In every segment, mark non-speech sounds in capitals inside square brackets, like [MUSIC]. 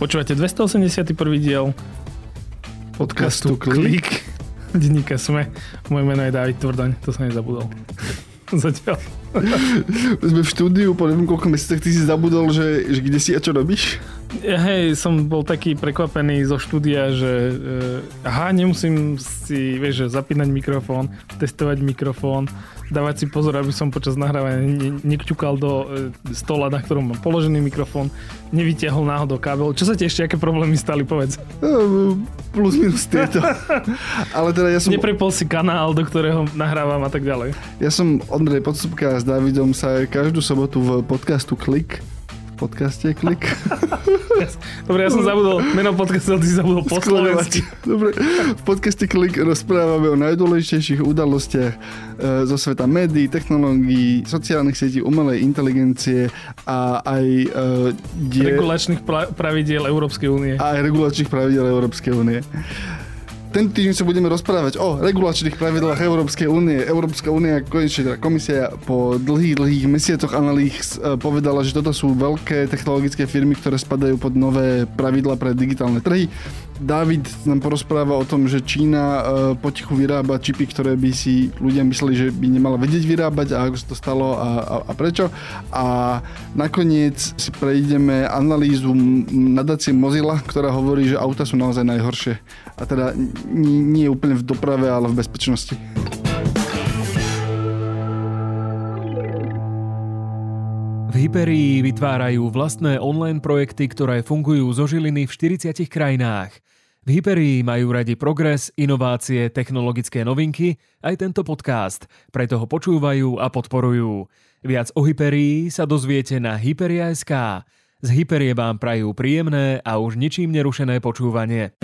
Počúvate 281. diel podcastu Klik. Denníka Sme. Moje meno je David Tvrdaň, to som nezabudol. [LAUGHS] Zatiaľ. Sme v štúdiu, po neviem koľko mesiacoch ty si zabudol, že, že kde si a čo robíš? Ja, hej, som bol taký prekvapený zo štúdia, že uh, aha, nemusím si, vieš, že zapínať mikrofón, testovať mikrofón, dávať si pozor, aby som počas nahrávania nekťukal do uh, stola, na ktorom mám položený mikrofón, nevytiahol náhodou kábel. Čo sa ti ešte, aké problémy stali, povedz? Uh, plus minus tieto. [LAUGHS] Ale teda ja som... Neprepol si kanál, do ktorého nahrávam a tak ďalej. Ja som Ondrej Podsúbka s Davidom sa každú sobotu v podcastu Klik podcaste Klik. [LAUGHS] Dobre, ja som zabudol meno podcastu, ty si zabudol po slovensky. [LAUGHS] Dobre, v podcaste Klik rozprávame o najdôležitejších udalostiach e, zo sveta médií, technológií, sociálnych sietí, umelej inteligencie a aj e, die... regulačných pravidiel Európskej únie. A aj regulačných pravidiel Európskej únie. Tento týždeň sa budeme rozprávať o regulačných pravidlách Európskej únie. Európska únia, konečne teda komisia po dlhých, dlhých mesiacoch analýz e, povedala, že toto sú veľké technologické firmy, ktoré spadajú pod nové pravidla pre digitálne trhy. David nám porozpráva o tom, že Čína e, potichu vyrába čipy, ktoré by si ľudia mysleli, že by nemala vedieť vyrábať a ako sa to stalo a, a, a prečo. A nakoniec si prejdeme analýzu nadácie Mozilla, ktorá hovorí, že auta sú naozaj najhoršie. A teda nie úplne v doprave, ale v bezpečnosti. V Hyperii vytvárajú vlastné online projekty, ktoré fungujú zo žiliny v 40 krajinách. V Hyperii majú radi progres, inovácie, technologické novinky, aj tento podcast, preto ho počúvajú a podporujú. Viac o Hyperii sa dozviete na Hyperia.sk. Z Hyperie vám prajú príjemné a už ničím nerušené počúvanie.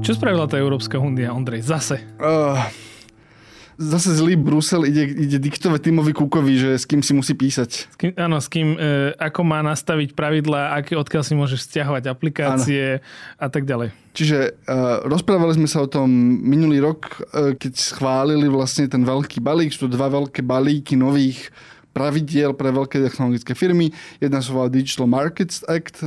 Čo spravila tá Európska únia, Ondrej? Zase. Uh, zase zlý Brusel ide, ide diktovať Timovi Kukovi, že s kým si musí písať. S kým, áno, s kým, e, ako má nastaviť pravidlá, aké, odkiaľ si môžeš stiahovať aplikácie áno. a tak ďalej. Čiže e, rozprávali sme sa o tom minulý rok, e, keď schválili vlastne ten veľký balík, sú to dva veľké balíky nových pravidiel pre veľké technologické firmy. Jedna sa volá Digital Markets Act,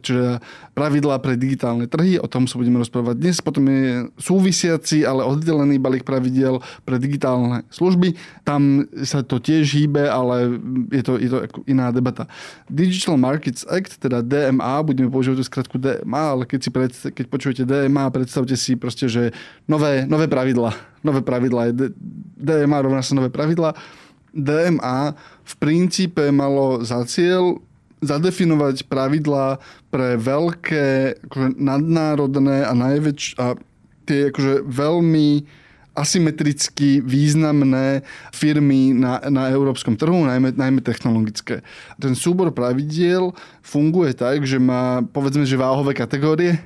čiže pravidlá pre digitálne trhy, o tom sa budeme rozprávať dnes. Potom je súvisiaci, ale oddelený balík pravidiel pre digitálne služby. Tam sa to tiež hýbe, ale je to, je to iná debata. Digital Markets Act, teda DMA, budeme používať tú skratku DMA, ale keď, si pred, keď počujete DMA, predstavte si proste, že nové, nové pravidla. Nové pravidla. DMA rovná sa nové pravidla DMA v princípe malo za cieľ zadefinovať pravidlá pre veľké akože nadnárodné a najväčšie a tie akože veľmi asymetricky významné firmy na, na európskom trhu, najmä, najmä technologické. Ten súbor pravidiel funguje tak, že má povedzme, že váhové kategórie,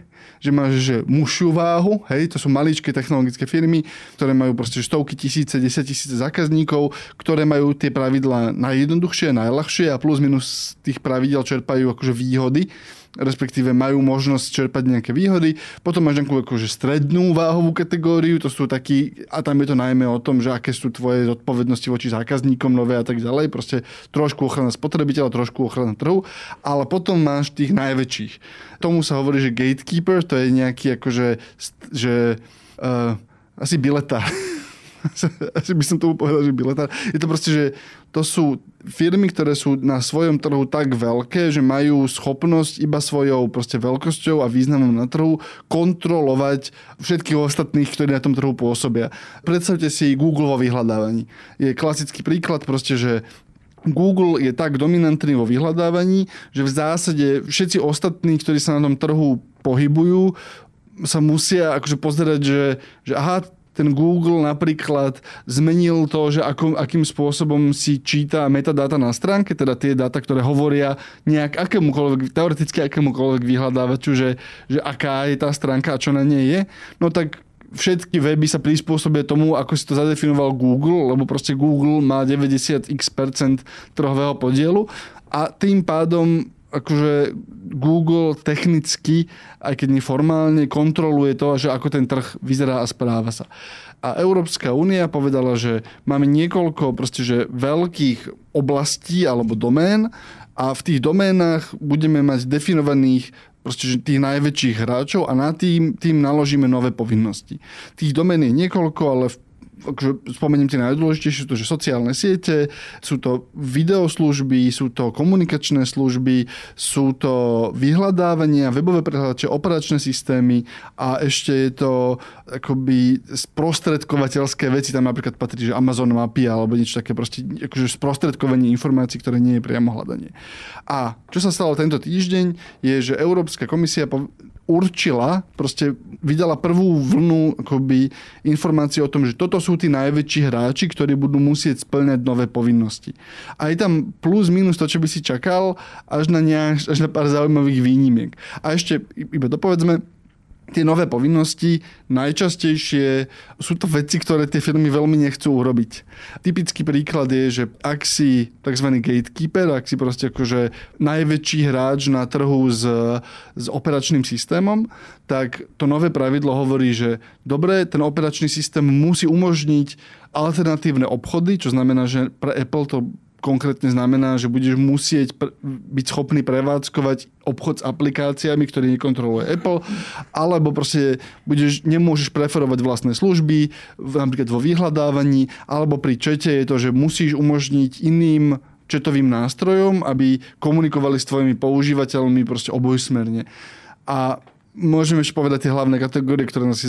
že máš že mušiu váhu, hej, to sú maličké technologické firmy, ktoré majú proste stovky tisíce, desať tisíce zákazníkov, ktoré majú tie pravidlá najjednoduchšie, najľahšie a plus minus tých pravidel čerpajú akože výhody respektíve majú možnosť čerpať nejaké výhody. Potom máš nejakú akože strednú váhovú kategóriu, to sú takí, a tam je to najmä o tom, že aké sú tvoje zodpovednosti voči zákazníkom nové a tak ďalej. Proste trošku ochrana spotrebiteľa, trošku ochrana trhu, ale potom máš tých najväčších. Tomu sa hovorí, že gatekeeper, to je nejaký akože, že uh, asi biletár [LAUGHS] [LAUGHS] asi by som tomu povedal, že biletár. Je to proste, že to sú firmy, ktoré sú na svojom trhu tak veľké, že majú schopnosť iba svojou proste veľkosťou a významom na trhu kontrolovať všetkých ostatných, ktorí na tom trhu pôsobia. Predstavte si Google vo vyhľadávaní. Je klasický príklad proste, že Google je tak dominantný vo vyhľadávaní, že v zásade všetci ostatní, ktorí sa na tom trhu pohybujú, sa musia akože pozerať, že, že aha, ten Google napríklad zmenil to, že ako, akým spôsobom si číta metadata na stránke, teda tie dáta, ktoré hovoria nejak akémukoľvek, teoreticky akémukoľvek vyhľadávaču, že, že aká je tá stránka a čo na nej je, no tak všetky weby sa prispôsobia tomu, ako si to zadefinoval Google, lebo proste Google má 90x trhového podielu a tým pádom akože Google technicky, aj keď neformálne, kontroluje to, že ako ten trh vyzerá a správa sa. A Európska únia povedala, že máme niekoľko proste, že veľkých oblastí alebo domén a v tých doménach budeme mať definovaných proste, tých najväčších hráčov a na tým, tým naložíme nové povinnosti. Tých domén je niekoľko, ale v akože spomeniem tie najdôležitejšie, sú to, že sociálne siete, sú to videoslužby, sú to komunikačné služby, sú to vyhľadávania, webové prehľadače, operačné systémy a ešte je to akoby sprostredkovateľské veci, tam napríklad patrí, že Amazon mapy alebo niečo také proste, akože sprostredkovanie informácií, ktoré nie je priamo hľadanie. A čo sa stalo tento týždeň, je, že Európska komisia určila, proste vydala prvú vlnu akoby, informácií o tom, že toto sú tí najväčší hráči, ktorí budú musieť splňať nové povinnosti. A je tam plus minus to, čo by si čakal, až na, nejak, až na pár zaujímavých výnimiek. A ešte iba dopovedzme, tie nové povinnosti najčastejšie sú to veci, ktoré tie firmy veľmi nechcú urobiť. Typický príklad je, že ak si tzv. gatekeeper, ak si proste akože najväčší hráč na trhu s, s operačným systémom, tak to nové pravidlo hovorí, že dobre, ten operačný systém musí umožniť alternatívne obchody, čo znamená, že pre Apple to konkrétne znamená, že budeš musieť pr- byť schopný prevádzkovať obchod s aplikáciami, ktorý nekontroluje Apple, alebo proste budeš, nemôžeš preferovať vlastné služby, napríklad vo vyhľadávaní, alebo pri čete je to, že musíš umožniť iným četovým nástrojom, aby komunikovali s tvojimi používateľmi proste obojsmerne. A Môžeme ešte povedať tie hlavné kategórie, ktoré nás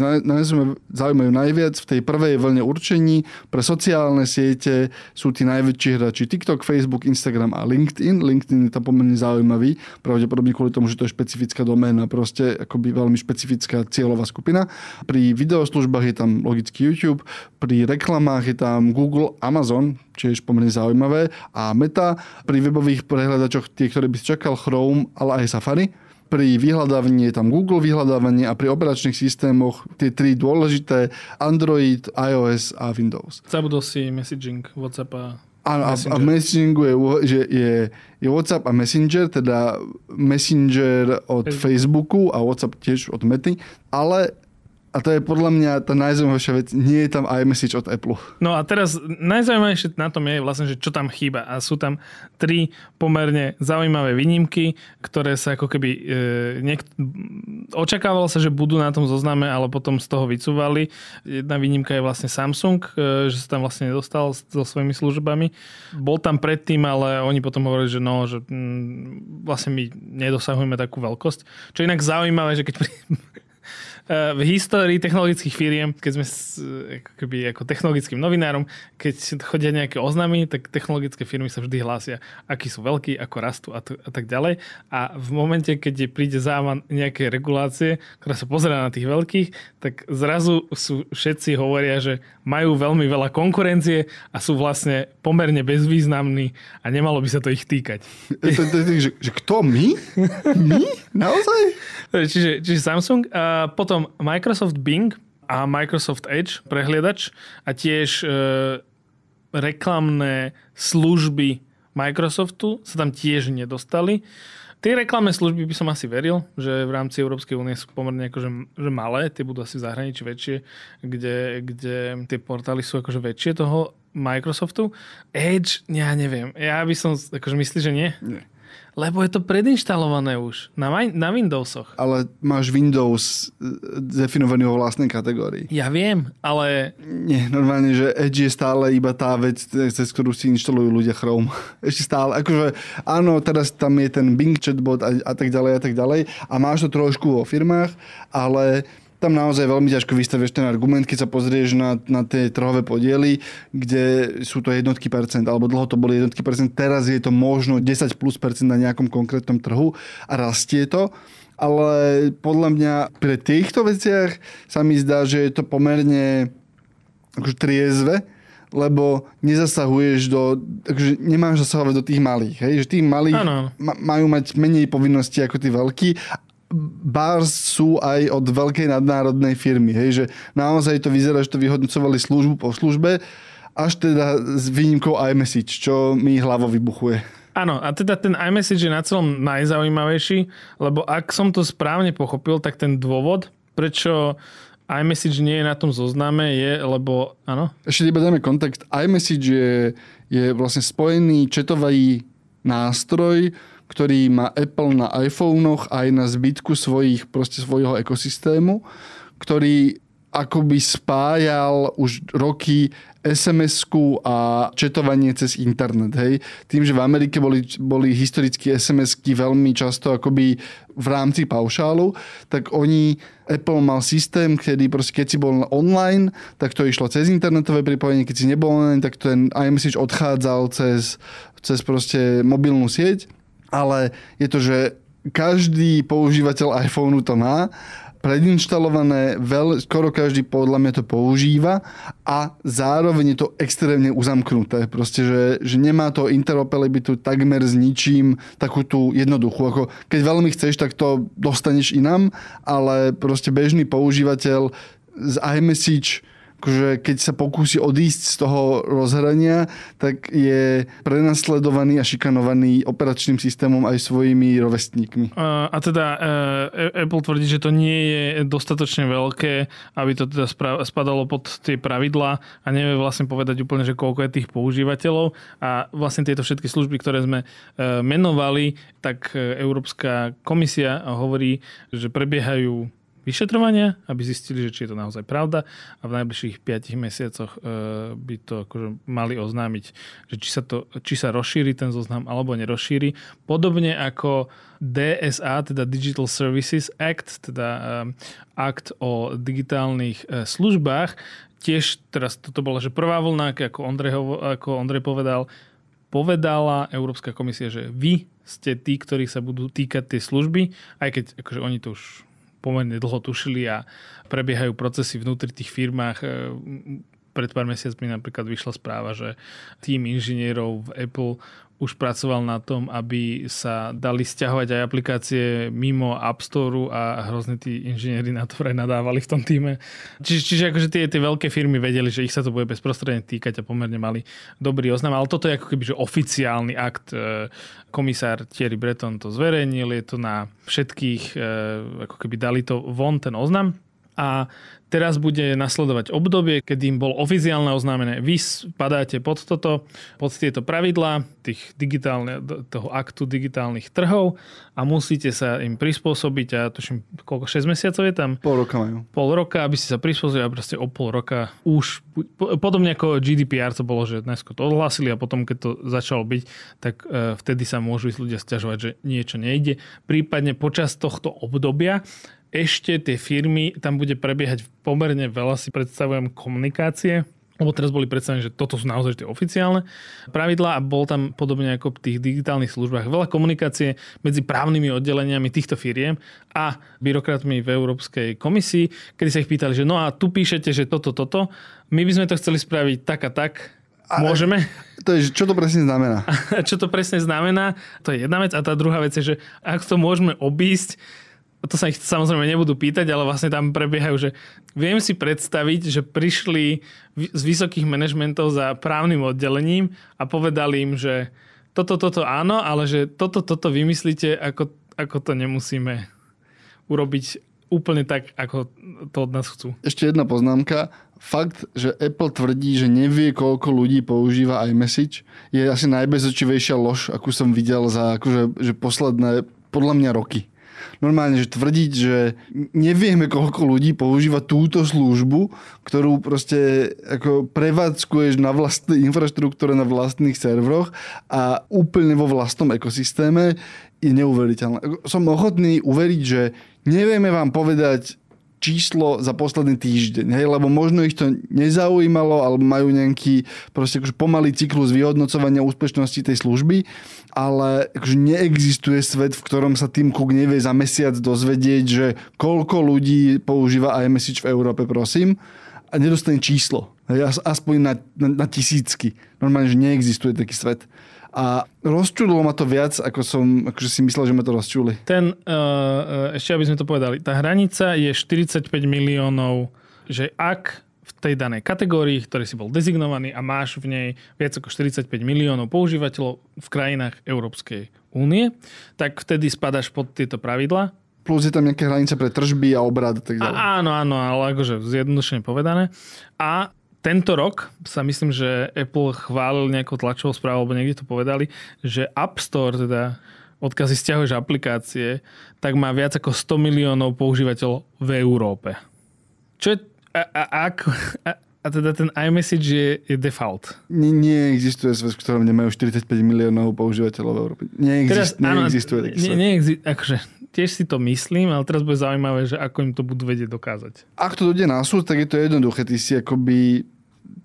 zaujímajú najviac. V tej prvej vlne určení pre sociálne siete sú tí najväčší hráči TikTok, Facebook, Instagram a LinkedIn. LinkedIn je tam pomerne zaujímavý, pravdepodobne kvôli tomu, že to je špecifická doména, proste akoby veľmi špecifická cieľová skupina. Pri videoslužbách je tam logicky YouTube, pri reklamách je tam Google, Amazon, čiže pomerne zaujímavé, a Meta. Pri webových prehľadačoch tie, ktoré by si čakal, Chrome, ale aj Safari pri vyhľadávaní je tam Google vyhľadávanie a pri operačných systémoch tie tri dôležité Android, iOS a Windows. Zabudol si messaging, WhatsApp a Áno, a, a v je, že je, je WhatsApp a Messenger, teda Messenger od Facebooku a WhatsApp tiež od Mety, ale a to je podľa mňa tá najzaujímavejšia vec. Nie je tam iMessage od Apple. No a teraz najzaujímavejšie na tom je vlastne, že čo tam chýba. A sú tam tri pomerne zaujímavé výnimky, ktoré sa ako keby... E, niek- očakávalo sa, že budú na tom zozname, ale potom z toho vycúvali. Jedna výnimka je vlastne Samsung, e, že sa tam vlastne nedostal so svojimi službami. Bol tam predtým, ale oni potom hovorili, že no, že mm, vlastne my nedosahujeme takú veľkosť. Čo inak zaujímavé, že keď pri, v histórii technologických firiem, keď sme ako, keby, ako technologickým novinárom, keď chodia nejaké oznamy, tak technologické firmy sa vždy hlásia, akí sú veľkí, ako rastú a, t- a tak ďalej. A v momente, keď príde závan nejaké regulácie, ktorá sa pozera na tých veľkých, tak zrazu sú všetci hovoria, že majú veľmi veľa konkurencie a sú vlastne pomerne bezvýznamní a nemalo by sa to ich týkať. že kto? My? My? Naozaj? [LAUGHS] Čiže, čiže Samsung. A potom Microsoft Bing a Microsoft Edge prehliadač a tiež e, reklamné služby Microsoftu sa tam tiež nedostali. Tie reklamné služby by som asi veril, že v rámci Európskej únie sú pomerne akože, že malé, tie budú asi v zahraničí väčšie, kde, kde tie portály sú akože väčšie toho Microsoftu. Edge, ja neviem. Ja by som, akože myslíš, že nie? Nie. Lebo je to predinštalované už na, na Windowsoch. Ale máš Windows e, definovaný vo vlastnej kategórii. Ja viem, ale... Nie, normálne, že Edge je stále iba tá vec, cez ktorú si inštalujú ľudia Chrome. [LAUGHS] Ešte stále. Akože áno, teraz tam je ten Bing chatbot a, a tak ďalej a tak ďalej. A máš to trošku vo firmách, ale tam naozaj veľmi ťažko vystavieš ten argument, keď sa pozrieš na, na tie trhové podiely, kde sú to jednotky percent, alebo dlho to boli jednotky percent, teraz je to možno 10 plus percent na nejakom konkrétnom trhu a rastie to ale podľa mňa pri týchto veciach sa mi zdá, že je to pomerne akože triezve, lebo nezasahuješ do, akože nemáš zasahovať do tých malých. Hej? Že tí malí ma, majú mať menej povinností ako tí veľkí bars sú aj od veľkej nadnárodnej firmy. Hej, že naozaj to vyzerá, že to vyhodnocovali službu po službe, až teda s výnimkou iMessage, čo mi hlavo vybuchuje. Áno, a teda ten iMessage je na celom najzaujímavejší, lebo ak som to správne pochopil, tak ten dôvod, prečo iMessage nie je na tom zozname, je, lebo, áno? Ešte iba dáme kontakt. iMessage je, je vlastne spojený četový nástroj, ktorý má Apple na iPhonech aj na zbytku svojich, proste svojho ekosystému, ktorý akoby spájal už roky SMS-ku a četovanie cez internet. Hej. Tým, že v Amerike boli, boli historicky SMS-ky veľmi často akoby v rámci paušálu, tak oni, Apple mal systém, kedy proste, keď si bol online, tak to išlo cez internetové pripojenie, keď si nebol online, tak ten iMessage odchádzal cez, cez proste mobilnú sieť, ale je to, že každý používateľ iPhoneu to má predinštalované, veľ, skoro každý podľa mňa to používa a zároveň je to extrémne uzamknuté. Proste, že, že nemá to interoperabilitu takmer s ničím takú tú jednoduchú. Ako keď veľmi chceš, tak to dostaneš inám, ale proste bežný používateľ z iMessage akože keď sa pokúsi odísť z toho rozhrania, tak je prenasledovaný a šikanovaný operačným systémom aj svojimi rovestníkmi. A, teda e, Apple tvrdí, že to nie je dostatočne veľké, aby to teda spadalo pod tie pravidlá a nevie vlastne povedať úplne, že koľko je tých používateľov a vlastne tieto všetky služby, ktoré sme e, menovali, tak e, Európska komisia hovorí, že prebiehajú vyšetrovania, aby zistili, že či je to naozaj pravda a v najbližších 5 mesiacoch e, by to akože mali oznámiť, že či sa, to, či sa rozšíri ten zoznam alebo nerozšíri. Podobne ako DSA, teda Digital Services Act, teda e, akt o digitálnych e, službách, tiež teraz toto bola, že prvá vlna, ako Ondrej, ako Ondrej povedal, povedala Európska komisia, že vy ste tí, ktorých sa budú týkať tie služby, aj keď akože oni to už pomerne dlho tušili a prebiehajú procesy vnútri tých firmách. E, pred pár mesiacmi napríklad vyšla správa, že tým inžinierov v Apple už pracoval na tom, aby sa dali stiahovať aj aplikácie mimo App Store a hrozne tí inžinieri na to nadávali v tom týme. Čiže, čiže akože tie, tie veľké firmy vedeli, že ich sa to bude bezprostredne týkať a pomerne mali dobrý oznam. Ale toto je ako keby že oficiálny akt. E, komisár Thierry Breton to zverejnil, je to na všetkých, e, ako keby dali to von ten oznam. A Teraz bude nasledovať obdobie, kedy im bol oficiálne oznámené, vy spadáte pod toto, pod tieto pravidlá tých digitálne, toho aktu digitálnych trhov a musíte sa im prispôsobiť a tuším, koľko, 6 mesiacov je tam? Pol roka majú. Pol roka, aby si sa prispôsobili a proste o pol roka už, podobne ako GDPR to bolo, že najskôr to odhlásili a potom, keď to začalo byť, tak e, vtedy sa môžu ísť ľudia stiažovať, že niečo nejde. Prípadne počas tohto obdobia ešte tie firmy, tam bude prebiehať pomerne veľa, si predstavujem, komunikácie, lebo teraz boli predstavené, že toto sú naozaj tie oficiálne pravidlá a bol tam podobne ako v tých digitálnych službách veľa komunikácie medzi právnymi oddeleniami týchto firiem a byrokratmi v Európskej komisii, kedy sa ich pýtali, že no a tu píšete, že toto, toto, my by sme to chceli spraviť tak a tak, a Môžeme? To je, čo to presne znamená? [LAUGHS] čo to presne znamená, to je jedna vec. A tá druhá vec je, že ak to môžeme obísť, to sa ich samozrejme nebudú pýtať, ale vlastne tam prebiehajú, že viem si predstaviť, že prišli z vysokých manažmentov za právnym oddelením a povedali im, že toto, toto áno, ale že toto, toto vymyslíte, ako, ako to nemusíme urobiť úplne tak, ako to od nás chcú. Ešte jedna poznámka. Fakt, že Apple tvrdí, že nevie, koľko ľudí používa iMessage, je asi najbezočivejšia lož, akú som videl za akože, že posledné, podľa mňa roky normálne, že tvrdiť, že nevieme, koľko ľudí používa túto službu, ktorú proste ako prevádzkuješ na vlastnej infraštruktúre, na vlastných serveroch a úplne vo vlastnom ekosystéme je neuveriteľné. Som ochotný uveriť, že nevieme vám povedať číslo za posledný týždeň, hej, lebo možno ich to nezaujímalo, alebo majú nejaký proste akože pomalý cyklus vyhodnocovania úspešnosti tej služby, ale akože neexistuje svet, v ktorom sa Tim Cook nevie za mesiac dozvedieť, že koľko ľudí používa iMessage v Európe, prosím, a nedostane číslo. Hej, aspoň na, na, na tisícky. Normálne, že neexistuje taký svet. A rozčulilo ma to viac, ako som akože si myslel, že ma to rozčuli. Ten, uh, ešte aby sme to povedali, tá hranica je 45 miliónov, že ak v tej danej kategórii, ktorý si bol dezignovaný a máš v nej viac ako 45 miliónov používateľov v krajinách Európskej únie, tak vtedy spadaš pod tieto pravidla. Plus je tam nejaké hranice pre tržby a obrad a tak ďalej. A, áno, áno, ale akože zjednodušene povedané. A tento rok sa myslím, že Apple chválil nejakou tlačovou správou, alebo niekde to povedali, že App Store, teda odkiaľ si stiahuješ aplikácie, tak má viac ako 100 miliónov používateľov v Európe. Čo je... A, a, a, a, a teda ten iMessage je, je default. Nie, neexistuje svet, v ktorom nemajú 45 miliónov používateľov v Európe. Neexist, teraz, neexistuje áno, ne, neexi- akože, tiež si to myslím, ale teraz bude zaujímavé, že ako im to budú vedieť dokázať. Ak to dojde na súd, tak je to jednoduché. Ty si akoby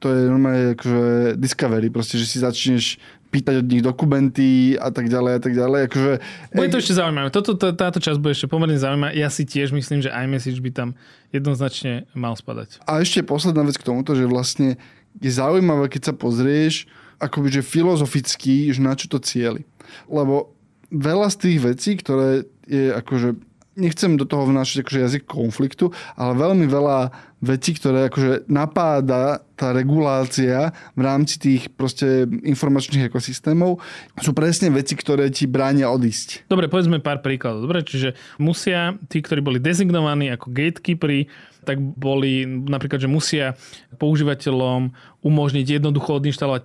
to je normálne akože discovery, proste, že si začneš pýtať od nich dokumenty a tak ďalej a tak ďalej. Akože, bude to ešte zaujímavé. Toto, to, táto časť bude ešte pomerne zaujímavá. Ja si tiež myslím, že iMessage by tam jednoznačne mal spadať. A ešte posledná vec k tomuto, že vlastne je zaujímavé, keď sa pozrieš, akoby, že filozoficky, že na čo to cieli. Lebo veľa z tých vecí, ktoré je akože nechcem do toho vnášať akože jazyk konfliktu, ale veľmi veľa vecí, ktoré akože napáda tá regulácia v rámci tých proste informačných ekosystémov, sú presne veci, ktoré ti bránia odísť. Dobre, povedzme pár príkladov. Dobre, čiže musia tí, ktorí boli dezignovaní ako gatekeepery, tak boli napríklad, že musia používateľom umožniť jednoducho odinštalovať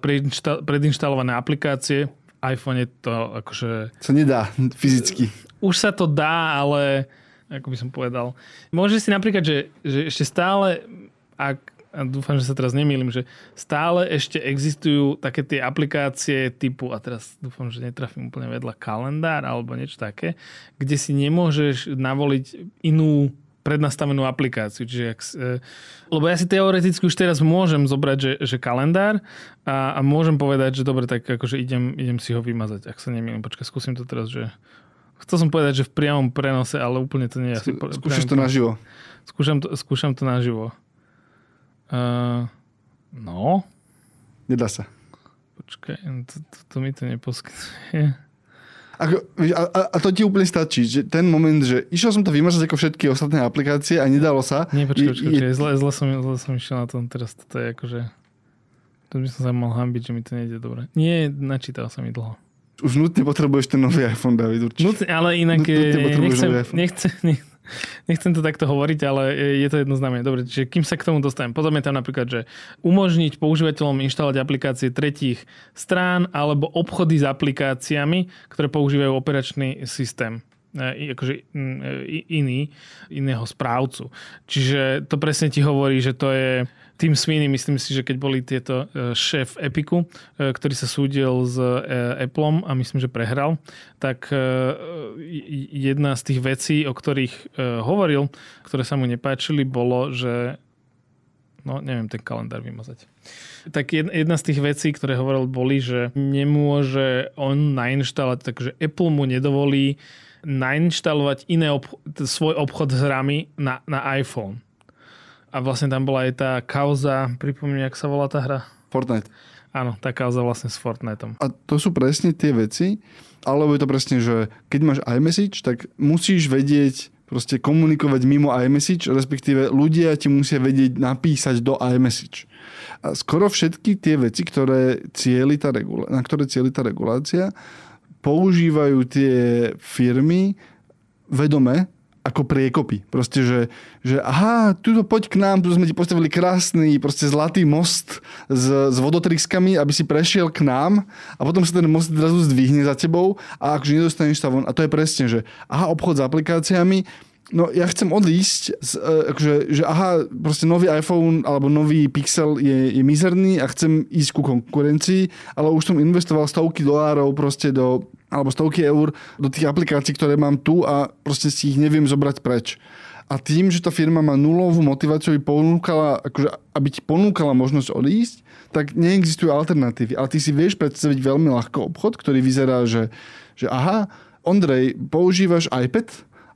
predinštalované aplikácie, iPhone je to akože... Sa nedá fyzicky už sa to dá, ale ako by som povedal. Môže si napríklad, že, že ešte stále, ak, a dúfam, že sa teraz nemýlim, že stále ešte existujú také tie aplikácie typu, a teraz dúfam, že netrafím úplne vedľa kalendár alebo niečo také, kde si nemôžeš navoliť inú prednastavenú aplikáciu. Čiže ak, e, lebo ja si teoreticky už teraz môžem zobrať, že, že kalendár a, a môžem povedať, že dobre, tak akože idem, idem si ho vymazať, ak sa nemýlim. Počkaj, skúsim to teraz, že Chcel som povedať, že v priamom prenose, ale úplne to nie je. Skúšaš to naživo? Skúšam to, skúšam to naživo. Uh, no. Nedá sa. Počkaj, to, to, to mi to neposkytuje. Ako, a, a, to ti úplne stačí, že ten moment, že išiel som to vymazať ako všetky ostatné aplikácie a nedalo sa. Nie, počkaj, počkaj, je, zle, zle, som, zle som išiel na tom, teraz toto je akože... To by som sa mal hambiť, že mi to nejde dobre. Nie, načítal sa mi dlho. Už nutne potrebuješ ten nový iPhone, David, určite. Nutne, ale inak nutne nechcem, nechcem, [LAUGHS] nechcem to takto hovoriť, ale je to jednoznačné. Dobre, čiže kým sa k tomu dostanem, potom je tam napríklad, že umožniť používateľom inštalovať aplikácie tretích strán alebo obchody s aplikáciami, ktoré používajú operačný systém akože iný, iného správcu. Čiže to presne ti hovorí, že to je tým Sweeney, myslím si, že keď boli tieto e, šéf Epiku, e, ktorý sa súdil s e, Appleom a myslím, že prehral, tak jedna z tých vecí, o ktorých hovoril, ktoré sa mu nepáčili, bolo, že no neviem ten kalendár vymazať. Tak jedna z tých vecí, ktoré hovoril, boli, že nemôže on nainštalovať, takže Apple mu nedovolí nainštalovať iné obch- svoj obchod s hrami na, na iPhone. A vlastne tam bola aj tá kauza, pripomínam, jak sa volá tá hra? Fortnite. Áno, tá kauza vlastne s Fortniteom. A to sú presne tie veci, alebo je to presne, že keď máš iMessage, tak musíš vedieť proste komunikovať mimo iMessage, respektíve ľudia ti musia vedieť napísať do iMessage. A skoro všetky tie veci, ktoré cieli tá regula- na ktoré cieli tá regulácia, používajú tie firmy vedome ako priekopy. Proste, že, že aha, tuto poď k nám, tu sme ti postavili krásny, proste zlatý most s, s vodotryskami, aby si prešiel k nám a potom sa ten most zrazu zdvihne za tebou a akože nedostaneš sa von. A to je presne, že aha, obchod s aplikáciami, no ja chcem odísť, z, uh, akože, že aha, proste nový iPhone alebo nový Pixel je, je mizerný a chcem ísť ku konkurencii, ale už som investoval stovky dolárov proste do alebo stovky eur do tých aplikácií, ktoré mám tu a proste si ich neviem zobrať preč. A tým, že tá firma má nulovú motiváciu, aby, ponúkala, akože, aby ti ponúkala možnosť odísť, tak neexistujú alternatívy. Ale ty si vieš predstaviť veľmi ľahko obchod, ktorý vyzerá, že, že aha, Ondrej, používaš iPad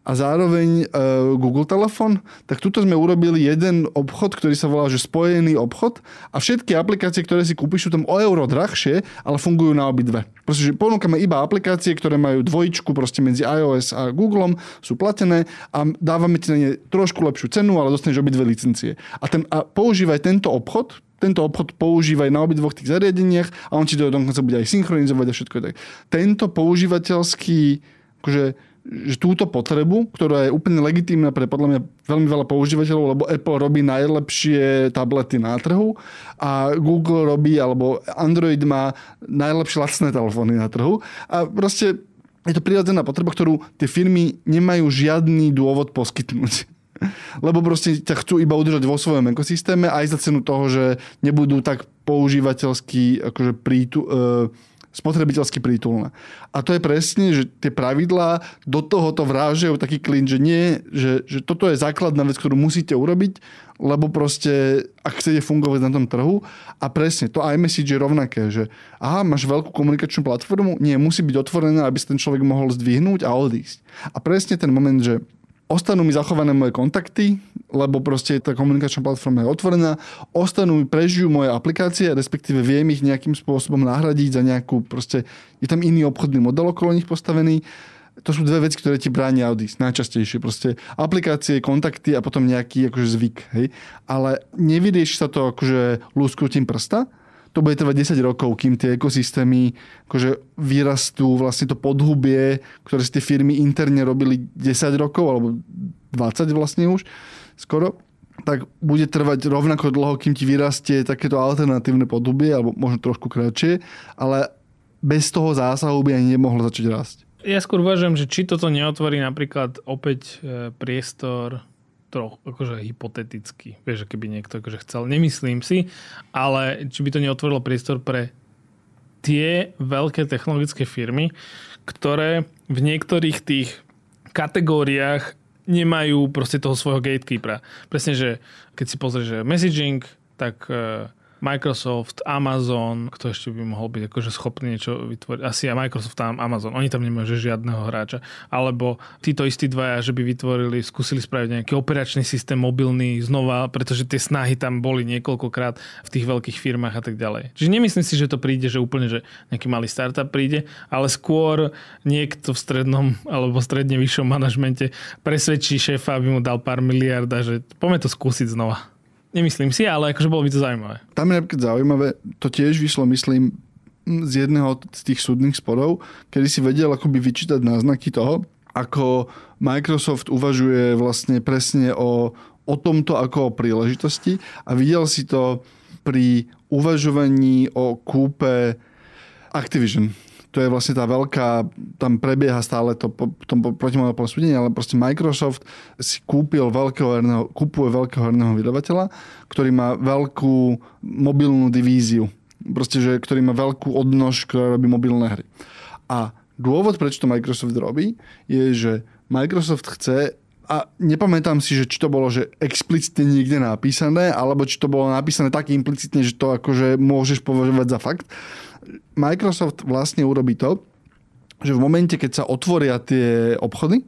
a zároveň uh, Google telefón, tak tuto sme urobili jeden obchod, ktorý sa volá, že spojený obchod a všetky aplikácie, ktoré si kúpiš, sú tam o euro drahšie, ale fungujú na obidve. Proste, že ponúkame iba aplikácie, ktoré majú dvojičku proste medzi iOS a Googlem, sú platené a dávame ti na ne trošku lepšiu cenu, ale dostaneš obidve licencie. A, ten, a používaj tento obchod, tento obchod používaj na obidvoch tých zariadeniach a on ti to dokonca bude aj synchronizovať a všetko tak. Tento používateľský, akože, že túto potrebu, ktorá je úplne legitímna pre podľa mňa veľmi veľa používateľov, lebo Apple robí najlepšie tablety na trhu a Google robí, alebo Android má najlepšie lacné telefóny na trhu a proste je to prirodzená potreba, ktorú tie firmy nemajú žiadny dôvod poskytnúť. [LAUGHS] Lebo proste ťa chcú iba udržať vo svojom ekosystéme aj za cenu toho, že nebudú tak používateľsky akože prítu, e, spotrebiteľsky prítulné. A to je presne, že tie pravidlá do tohoto vrážajú taký klin, že nie, že, že toto je základná vec, ktorú musíte urobiť, lebo proste, ak chcete fungovať na tom trhu a presne, to iMessage je rovnaké, že aha, máš veľkú komunikačnú platformu, nie, musí byť otvorená, aby sa ten človek mohol zdvihnúť a odísť. A presne ten moment, že ostanú mi zachované moje kontakty, lebo proste tá komunikačná platforma je otvorená, ostanú mi, prežijú moje aplikácie, respektíve viem ich nejakým spôsobom nahradiť za nejakú, proste je tam iný obchodný model okolo nich postavený. To sú dve veci, ktoré ti bránia odísť najčastejšie. Proste aplikácie, kontakty a potom nejaký akože zvyk. Hej? Ale nevyrieši sa to akože lúsknutím prsta, to bude trvať 10 rokov, kým tie ekosystémy akože vyrastú, vlastne to podhubie, ktoré si tie firmy interne robili 10 rokov, alebo 20 vlastne už skoro, tak bude trvať rovnako dlho, kým ti vyrastie takéto alternatívne podhubie, alebo možno trošku kratšie, ale bez toho zásahu by ani nemohlo začať rásť. Ja skôr uvažujem, že či toto neotvorí napríklad opäť e, priestor troch, akože hypoteticky, vieš, keby niekto akože chcel, nemyslím si, ale či by to neotvorilo priestor pre tie veľké technologické firmy, ktoré v niektorých tých kategóriách nemajú proste toho svojho gatekeepera. Presne, že keď si pozrieš, že messaging, tak uh, Microsoft, Amazon, kto ešte by mohol byť akože schopný niečo vytvoriť. Asi aj Microsoft a Amazon. Oni tam nemajú žiadneho hráča. Alebo títo istí dvaja, že by vytvorili, skúsili spraviť nejaký operačný systém mobilný znova, pretože tie snahy tam boli niekoľkokrát v tých veľkých firmách a tak ďalej. Čiže nemyslím si, že to príde, že úplne, že nejaký malý startup príde, ale skôr niekto v strednom alebo stredne vyššom manažmente presvedčí šéfa, aby mu dal pár miliard a že poďme to skúsiť znova. Nemyslím si, ale akože bolo by to zaujímavé. Tam je napríklad zaujímavé, to tiež vyšlo, myslím, z jedného z tých súdnych sporov, kedy si vedel akoby vyčítať náznaky toho, ako Microsoft uvažuje vlastne presne o, o tomto ako o príležitosti a videl si to pri uvažovaní o kúpe Activision to je vlastne tá veľká, tam prebieha stále to po tom protimonopolnom súdení, ale proste Microsoft si kúpil veľkého herného, kúpuje veľkého herného vydavateľa, ktorý má veľkú mobilnú divíziu. Proste, že, ktorý má veľkú odnož, ktorá robí mobilné hry. A dôvod, prečo to Microsoft robí, je, že Microsoft chce a nepamätám si, že či to bolo že explicitne niekde napísané, alebo či to bolo napísané tak implicitne, že to akože môžeš považovať za fakt, Microsoft vlastne urobí to, že v momente, keď sa otvoria tie obchody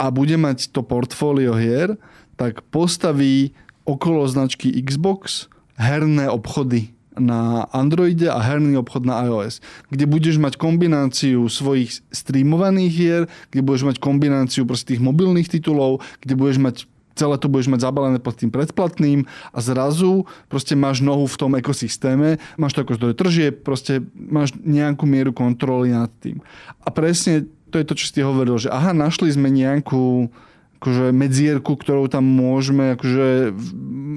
a bude mať to portfólio hier, tak postaví okolo značky Xbox herné obchody na Androide a herný obchod na iOS, kde budeš mať kombináciu svojich streamovaných hier, kde budeš mať kombináciu proste tých mobilných titulov, kde budeš mať celé to budeš mať zabalené pod tým predplatným a zrazu proste máš nohu v tom ekosystéme, máš to ako zdroj tržie, proste máš nejakú mieru kontroly nad tým. A presne to je to, čo si hovoril, že aha, našli sme nejakú akože medzierku, ktorou tam môžeme akože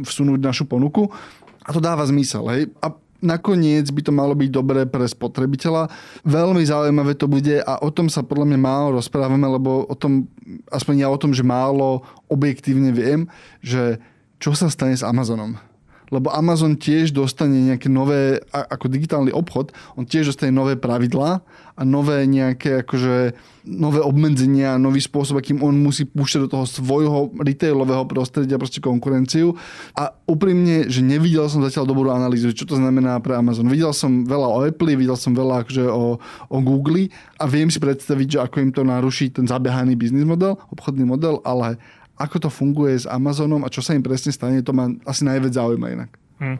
vsunúť našu ponuku a to dáva zmysel. Hej? A nakoniec by to malo byť dobré pre spotrebiteľa. Veľmi zaujímavé to bude a o tom sa podľa mňa málo rozprávame, lebo o tom, aspoň ja o tom, že málo objektívne viem, že čo sa stane s Amazonom. Lebo Amazon tiež dostane nejaké nové, ako digitálny obchod, on tiež dostane nové pravidlá a nové nejaké akože nové obmedzenia, nový spôsob, akým on musí púšťať do toho svojho retailového prostredia proste konkurenciu. A úprimne, že nevidel som zatiaľ dobrú analýzu, čo to znamená pre Amazon. Videl som veľa o Apple, videl som veľa akože o, o Google a viem si predstaviť, že ako im to naruší ten zabehaný biznis model, obchodný model, ale ako to funguje s Amazonom a čo sa im presne stane, to ma asi najviac zaujíma inak. Hmm.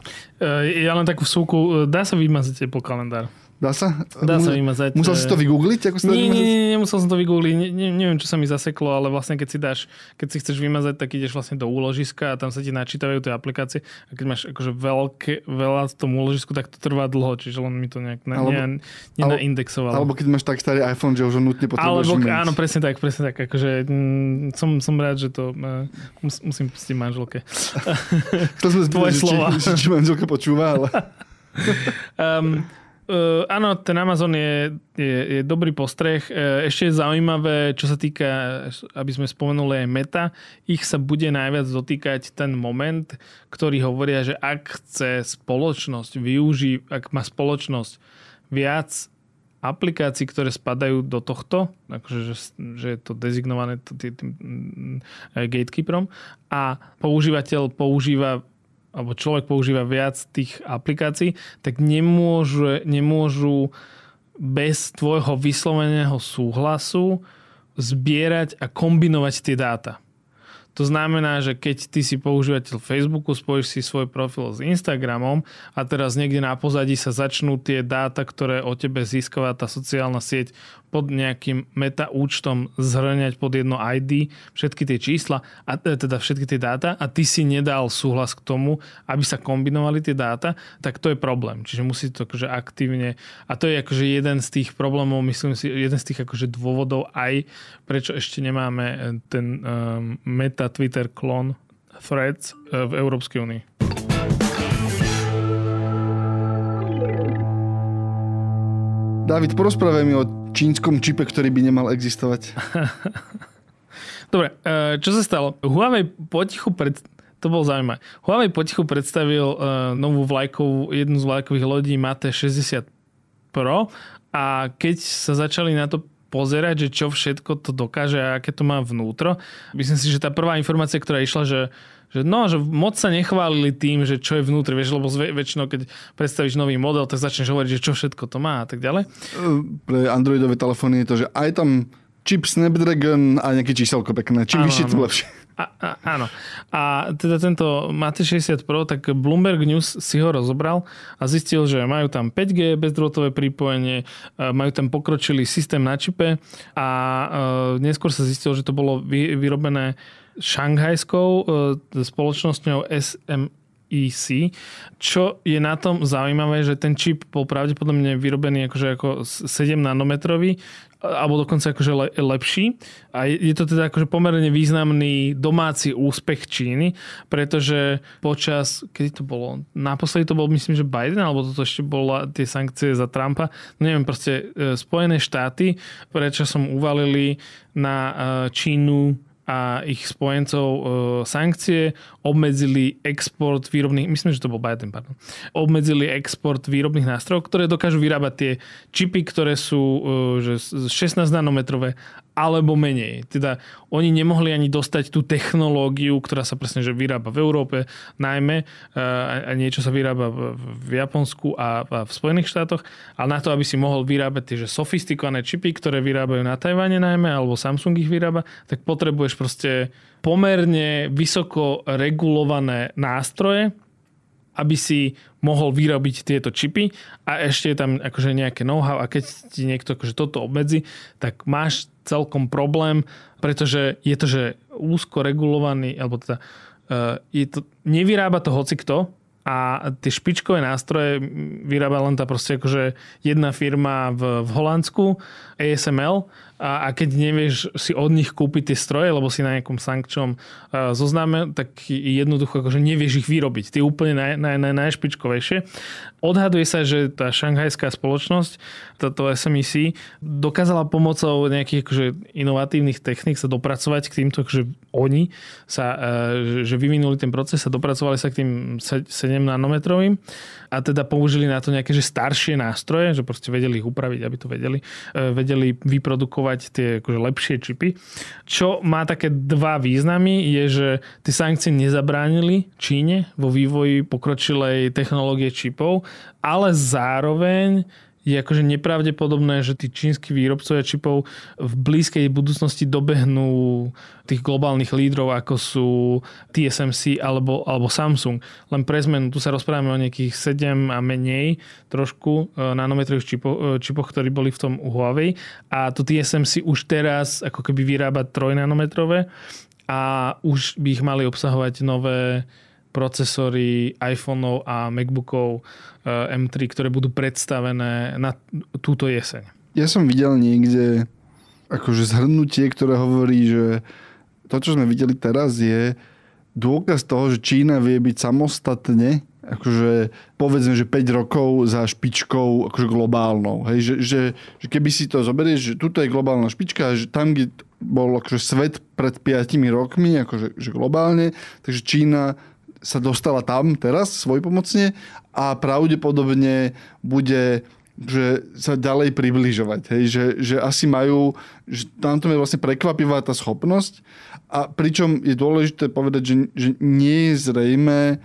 Ja len takú súku, dá sa vymazať Apple kalendár? Dá sa? Dá sa vymazať. Musel si to vygoogliť? Ako sa nie, nie, nie, nemusel som to vygoogliť. Ne, ne, neviem, čo sa mi zaseklo, ale vlastne keď si dáš, keď si chceš vymazať, tak ideš vlastne do úložiska a tam sa ti načítavajú tie aplikácie. A keď máš akože veľké, veľa v tom úložisku, tak to trvá dlho, čiže len mi to nejak na, alebo, ne, nenaindexovalo. Alebo keď máš tak starý iPhone, že už ho nutne potrebuješ alebo, Áno, presne tak, presne tak. Akože, m, mm, som, som rád, že to uh, mus, musím pustiť manželke. to sme [LAUGHS] spýtali, či, či, či manželka počúva, ale... [LAUGHS] um, Uh, áno, ten Amazon je, je, je dobrý postreh. Uh, ešte je zaujímavé, čo sa týka, aby sme spomenuli aj Meta, ich sa bude najviac dotýkať ten moment, ktorý hovoria, že ak chce spoločnosť využiť, ak má spoločnosť viac aplikácií, ktoré spadajú do tohto, akože, že, že je to dezignované tým gatekeeperom a používateľ používa alebo človek používa viac tých aplikácií, tak nemôžu, nemôžu bez tvojho vysloveného súhlasu zbierať a kombinovať tie dáta. To znamená, že keď ty si používateľ Facebooku, spojíš si svoj profil s Instagramom a teraz niekde na pozadí sa začnú tie dáta, ktoré o tebe získava tá sociálna sieť pod nejakým meta účtom zhrňať pod jedno ID všetky tie čísla, a e, teda všetky tie dáta a ty si nedal súhlas k tomu, aby sa kombinovali tie dáta, tak to je problém. Čiže musí to akože aktívne a to je akože jeden z tých problémov, myslím si, jeden z tých akože dôvodov aj, prečo ešte nemáme e, ten um, meta Twitter klon Threads v Európskej únii. David, porozprávaj mi o čínskom čipe, ktorý by nemal existovať. [LAUGHS] Dobre, e, čo sa stalo? Huawei potichu pred... To bol zaujímavé. Huawei potichu predstavil e, novú vlajkovú, jednu z vlajkových lodí Mate 60 Pro a keď sa začali na to pozerať, že čo všetko to dokáže a aké to má vnútro. Myslím si, že tá prvá informácia, ktorá išla, že že no, že moc sa nechválili tým, že čo je vnútri, vieš, lebo väčšinou, keď predstavíš nový model, tak začneš hovoriť, že čo všetko to má a tak ďalej. Pre Androidové telefóny je to, že aj tam čip Snapdragon a nejaké číselko pekné. Čím vyššie, tým lepšie. A, a, áno. A teda tento Mate 60 Pro, tak Bloomberg News si ho rozobral a zistil, že majú tam 5G bezdrôtové pripojenie, majú tam pokročilý systém na čipe a neskôr sa zistil, že to bolo vyrobené šanghajskou e, spoločnosťou SMEC, čo je na tom zaujímavé, že ten čip bol pravdepodobne vyrobený akože ako 7 nanometrový, alebo dokonca akože le, lepší. A je to teda akože pomerne významný domáci úspech Číny, pretože počas, kedy to bolo? Naposledy to bol myslím, že Biden, alebo toto ešte bola tie sankcie za Trumpa. No neviem, proste e, Spojené štáty som uvalili na e, Čínu a ich spojencov e, sankcie, obmedzili export výrobných, myslím, že to bol Biden, pardon, obmedzili export výrobných nástrojov, ktoré dokážu vyrábať tie čipy, ktoré sú e, že 16 nanometrové alebo menej. Teda oni nemohli ani dostať tú technológiu, ktorá sa presne že vyrába v Európe najmä e, a niečo sa vyrába v Japonsku a v Spojených štátoch, ale na to, aby si mohol vyrábať tie že sofistikované čipy, ktoré vyrábajú na Tajvane najmä, alebo Samsung ich vyrába, tak potrebuješ proste pomerne vysoko regulované nástroje, aby si mohol vyrobiť tieto čipy a ešte je tam akože nejaké know-how a keď ti niekto akože toto obmedzi, tak máš celkom problém, pretože je to, že úzko regulovaný, alebo teda uh, je to, nevyrába to hoci kto, a tie špičkové nástroje vyrába len tá proste akože jedna firma v, v Holandsku, ASML, a, a keď nevieš si od nich kúpiť tie stroje, lebo si na nejakom sankčnom uh, zozname, tak jednoducho akože nevieš ich vyrobiť. Tie úplne naj, naj, naj, najšpičkovejšie. Odhaduje sa, že tá šanghajská spoločnosť, táto SMEC, dokázala pomocou nejakých akože inovatívnych techník sa dopracovať k týmto, že oni sa, uh, že vyvinuli ten proces a dopracovali sa k tým 7 nanometrovým a teda použili na to nejaké že staršie nástroje, že proste vedeli ich upraviť, aby to vedeli. E, vedeli vyprodukovať tie akože lepšie čipy. Čo má také dva významy je, že tie sankcie nezabránili Číne vo vývoji pokročilej technológie čipov, ale zároveň je akože nepravdepodobné, že tí čínsky výrobcovia čipov v blízkej budúcnosti dobehnú tých globálnych lídrov, ako sú TSMC alebo, alebo Samsung. Len pre zmenu, tu sa rozprávame o nejakých 7 a menej trošku e, nanometrových čipo, e, čipoch, ktorí boli v tom Huawei. A tu TSMC už teraz ako keby vyrába 3 nanometrové a už by ich mali obsahovať nové procesory iPhoneov a MacBookov eh, M3, ktoré budú predstavené na túto jeseň. Ja som videl niekde akože zhrnutie, ktoré hovorí, že to, čo sme videli teraz, je dôkaz toho, že Čína vie byť samostatne, akože povedzme, že 5 rokov za špičkou akože globálnou. Hej, že, že, že keby si to zoberieš, že tuto je globálna špička, že tam, kde bol akože svet pred 5 rokmi, akože že globálne, takže Čína sa dostala tam teraz svojpomocne a pravdepodobne bude že sa ďalej približovať. Hej? Že, že asi majú, že tam je vlastne prekvapivá tá schopnosť a pričom je dôležité povedať, že, že nie je zrejme,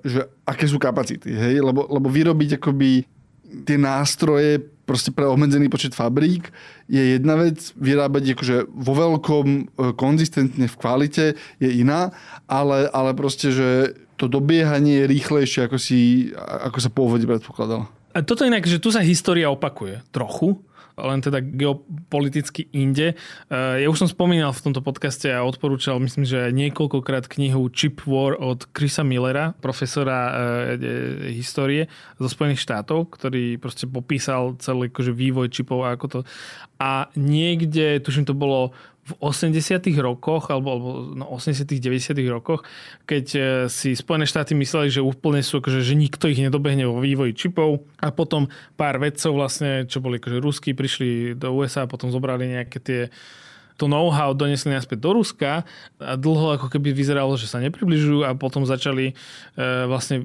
že aké sú kapacity. Hej? Lebo, lebo vyrobiť akoby tie nástroje proste pre obmedzený počet fabrík je jedna vec, vyrábať akože vo veľkom, e, konzistentne v kvalite je iná, ale, ale proste, že to dobiehanie je rýchlejšie, ako, si, ako sa pôvode predpokladalo. A toto inak, že tu sa história opakuje trochu len teda geopoliticky inde. Eh, ja už som spomínal v tomto podcaste a odporúčal, myslím, že niekoľkokrát knihu Chip War od Chrisa Millera, profesora eh, histórie zo Spojených štátov, ktorý proste popísal celý akože vývoj čipov a ako to. A niekde, tuším to bolo v 80 rokoch, alebo, alebo no 80 90 rokoch, keď e, si Spojené štáty mysleli, že úplne sú, akože, že nikto ich nedobehne vo vývoji čipov a potom pár vedcov vlastne, čo boli akože ruskí, prišli do USA a potom zobrali nejaké tie to know-how donesli naspäť do Ruska a dlho ako keby vyzeralo, že sa nepribližujú a potom začali e, vlastne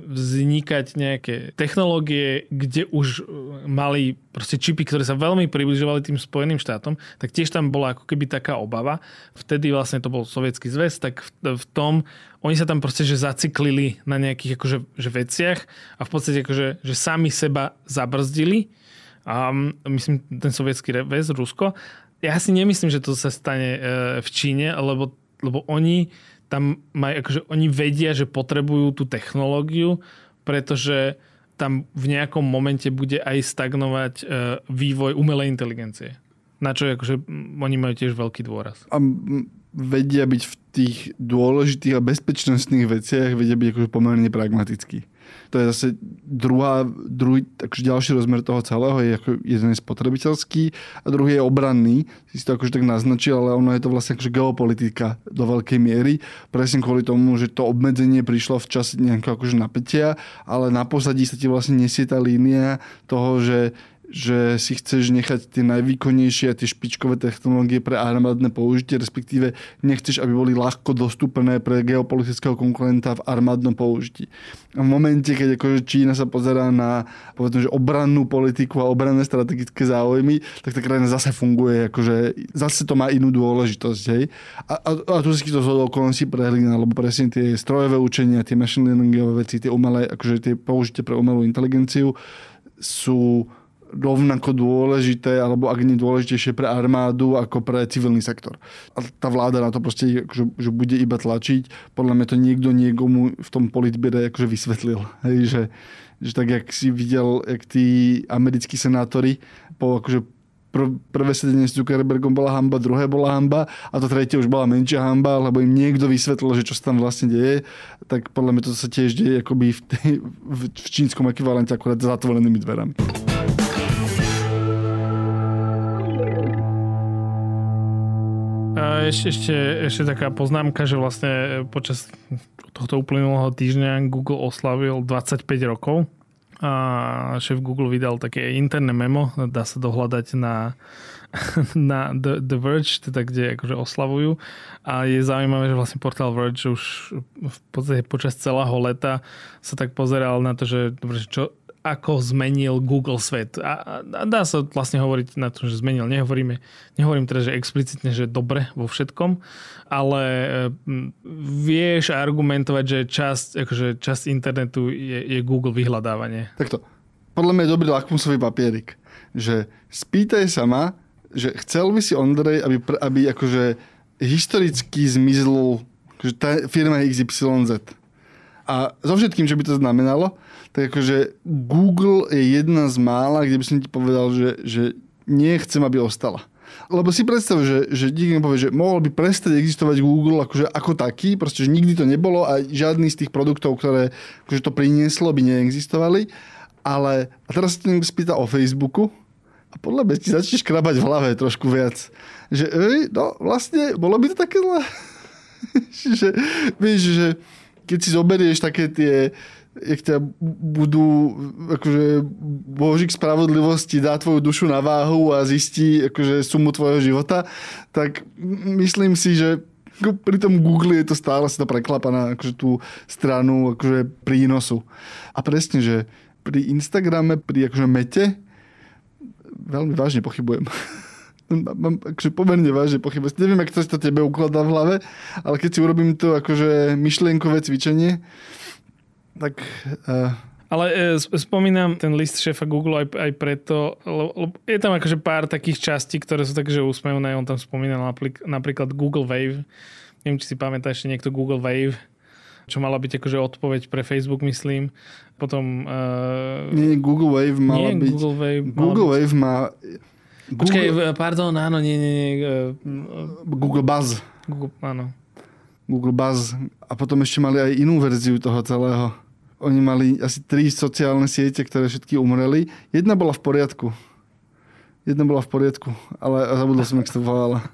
vznikať nejaké technológie, kde už mali proste čipy, ktoré sa veľmi približovali tým Spojeným štátom, tak tiež tam bola ako keby taká obava. Vtedy vlastne to bol sovietský zväz, tak v, v tom oni sa tam proste že zaciklili na nejakých akože, že veciach a v podstate akože, že sami seba zabrzdili a myslím ten sovietský väz, Rusko ja si nemyslím, že to sa stane e, v Číne, lebo, lebo oni tam majú, akože oni vedia, že potrebujú tú technológiu, pretože tam v nejakom momente bude aj stagnovať e, vývoj umelej inteligencie. Na čo akože oni majú tiež veľký dôraz. A vedia byť v tých dôležitých a bezpečnostných veciach, vedia byť akože pomerne pragmatickí. To je zase druhá, druhý, takže ďalší rozmer toho celého je ako jeden je spotrebiteľský a druhý je obranný. Si to akože tak naznačil, ale ono je to vlastne akože geopolitika do veľkej miery. Presne kvôli tomu, že to obmedzenie prišlo v čase nejakého akože napätia, ale na pozadí sa ti vlastne nesie tá línia toho, že že si chceš nechať tie najvýkonnejšie a tie špičkové technológie pre armádne použitie, respektíve nechceš, aby boli ľahko dostupné pre geopolitického konkurenta v armádnom použití. A v momente, keď akože Čína sa pozerá na povedzme, že obrannú politiku a obranné strategické záujmy, tak tá krajina zase funguje, akože zase to má inú dôležitosť. Hej? A, a, a tu si to zhodol okolností prehlína, lebo presne tie strojové učenia, tie machine learningové veci, tie umelé, akože tie použitie pre umelú inteligenciu sú rovnako dôležité, alebo ak nie dôležitejšie pre armádu ako pre civilný sektor. A tá vláda na to proste akože, že bude iba tlačiť. Podľa mňa to niekto niekomu v tom politbire akože vysvetlil. [LAUGHS] Hej, že, že tak, jak si videl, jak tí americkí senátori po akože pr- prvé sedenie s Zuckerbergom bola hamba, druhé bola hamba a to tretie už bola menšia hamba, lebo im niekto vysvetlil, že čo sa tam vlastne deje, tak podľa mňa to sa tiež deje akoby v, tej, v čínskom ekvivalente akurát zatvorenými dverami. Ešte, ešte, ešte taká poznámka, že vlastne počas tohto uplynulého týždňa Google oslavil 25 rokov a šéf Google vydal také interné memo, dá sa dohľadať na, [LAUGHS] na The, The Verge, teda kde akože oslavujú. A je zaujímavé, že vlastne portál Verge už v podstate počas celého leta sa tak pozeral na to, že dobre, čo, ako zmenil Google svet. A, a dá sa vlastne hovoriť na to, že zmenil. Nehovoríme, nehovorím teda, že explicitne, že dobre vo všetkom, ale vieš argumentovať, že časť, akože časť internetu je, je Google vyhľadávanie. Takto. Podľa mňa je dobrý lakmusový papierik. Že spýtaj sa ma, že chcel by si Ondrej, aby, aby akože historicky zmizl akože tá firma XYZ. A so všetkým, čo by to znamenalo, tak akože Google je jedna z mála, kde by som ti povedal, že, že nechcem, aby ostala. Lebo si predstav, že, že niekto povie, že mohol by prestať existovať Google akože ako taký, proste, že nikdy to nebolo a žiadny z tých produktov, ktoré akože to prinieslo, by neexistovali. Ale a teraz sa niekto spýta o Facebooku a podľa mňa ti začneš krabať v hlave trošku viac. Že ej, no vlastne, bolo by to také zle. [LAUGHS] že, vieš, že keď si zoberieš také tie jak ťa budú, akože Božík spravodlivosti dá tvoju dušu na váhu a zistí akože sumu tvojho života, tak myslím si, že pri tom Google je to stále sa to preklapa na akože tú stranu akože prínosu. A presne, že pri Instagrame, pri akože mete, veľmi vážne pochybujem. [LAUGHS] Mám akože pomerne vážne pochybujem. Neviem, ako to to tebe ukladá v hlave, ale keď si urobím to akože myšlienkové cvičenie, tak... Uh... Ale e, spomínam ten list šéfa Google aj, aj preto, lebo je tam akože pár takých častí, ktoré sú takže úsmevné. On tam spomínal napríklad, napríklad Google Wave. Neviem, či si pamätáš ešte niekto Google Wave čo mala byť akože odpoveď pre Facebook, myslím. Potom... Uh... Nie, Google Wave mala nie, byť... Google Wave, Google Wave má... Google... Počkaj, pardon, áno, nie, nie, nie. Uh... Google Buzz. Google, áno. Google Buzz a potom ešte mali aj inú verziu toho celého. Oni mali asi tri sociálne siete, ktoré všetky umreli. Jedna bola v poriadku. Jedna bola v poriadku, ale zabudol som, jak sa volala.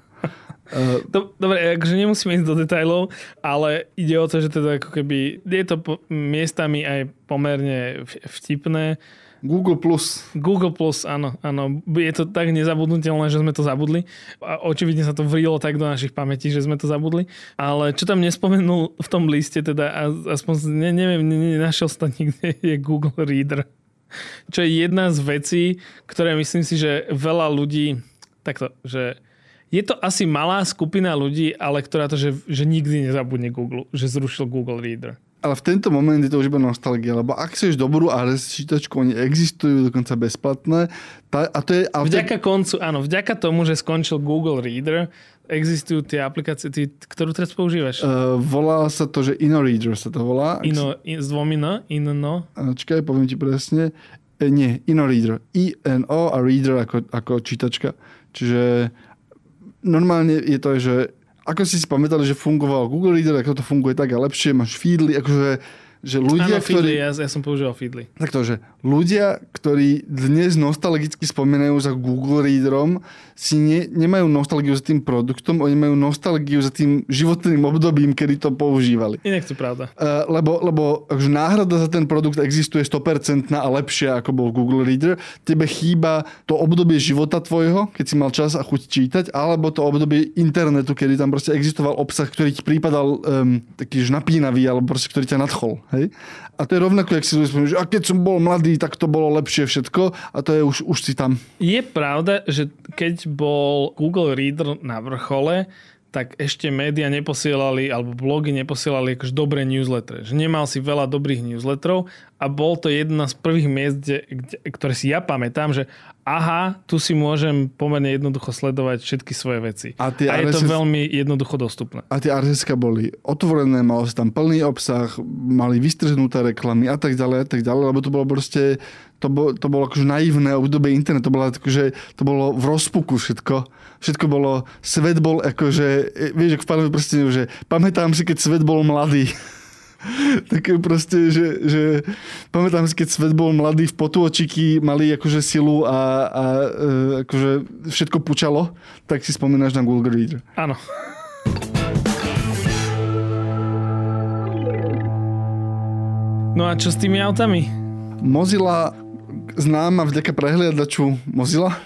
[LAUGHS] Dobre, akože nemusíme ísť do detajlov, ale ide o to, že teda ako keby je to miestami aj pomerne vtipné Google Plus. Google Plus, áno, áno. Je to tak nezabudnutelné, že sme to zabudli. A očividne sa to vrilo tak do našich pamätí, že sme to zabudli. Ale čo tam nespomenul v tom liste, teda aspoň ne, neviem, nenašiel sa nikde, [LAUGHS] je Google Reader. Čo je jedna z vecí, ktoré myslím si, že veľa ľudí, takto, že je to asi malá skupina ľudí, ale ktorá to, že, že nikdy nezabudne Google, že zrušil Google Reader ale v tento moment je to už iba nostalgia, lebo ak chceš dobrú RS čítačku, oni existujú dokonca bezplatné. Tá, a to je, ale vďaka to... koncu, áno, vďaka tomu, že skončil Google Reader, existujú tie aplikácie, ty, ktorú teraz používaš? Uh, volá sa to, že InnoReader sa to volá. Ino, in, s dvomi no? Inno? Čakaj, poviem ti presne. E, nie, InnoReader. I-N-O a Reader ako, ako čítačka. Čiže normálne je to, že ako si si pamätali, že fungoval Google Reader, ako to funguje tak a lepšie, máš feedly, akože že ľudia, Áno, ktorí... ja, ja som používal Feedly. Takto, že ľudia, ktorí dnes nostalgicky spomínajú za Google Readerom, si ne, nemajú nostalgiu za tým produktom, oni majú nostalgiu za tým životným obdobím, kedy to používali. Inak to pravda. Uh, lebo, lebo akože náhrada za ten produkt existuje 100% a lepšia, ako bol Google Reader. Tebe chýba to obdobie života tvojho, keď si mal čas a chuť čítať, alebo to obdobie internetu, kedy tam proste existoval obsah, ktorý ti prípadal um, taký napínavý, alebo proste, ktorý ťa nadchol. Hej? A to je rovnako, jak si ľudia že a keď som bol mladý, tak to bolo lepšie všetko a to je už, už si tam. Je pravda, že keď bol Google Reader na vrchole, tak ešte média neposielali, alebo blogy neposielali akož dobré newslettery. Že nemal si veľa dobrých newsletterov a bol to jedna z prvých miest, kde, kde, ktoré si ja pamätám, že aha, tu si môžem pomerne jednoducho sledovať všetky svoje veci. A, tie a RSS... je to veľmi jednoducho dostupné. A tie RSS boli otvorené, malo sa tam plný obsah, mali vystrhnuté reklamy a tak ďalej a tak ďalej, lebo to bolo proste to, bolo, to bolo akože naivné obdobie internetu, to bolo, akože, to bolo v rozpuku všetko. Všetko bolo, svet bol akože, vieš, ako v pánovi proste, že pamätám si, keď svet bol mladý. [LAUGHS] Také proste, že, že pamätám si, keď svet bol mladý, v potôčiky mali akože silu a, a e, akože všetko pučalo, tak si spomínaš na Google Reader. Áno. No a čo s tými autami? Mozilla známa vďaka prehliadaču Mozilla,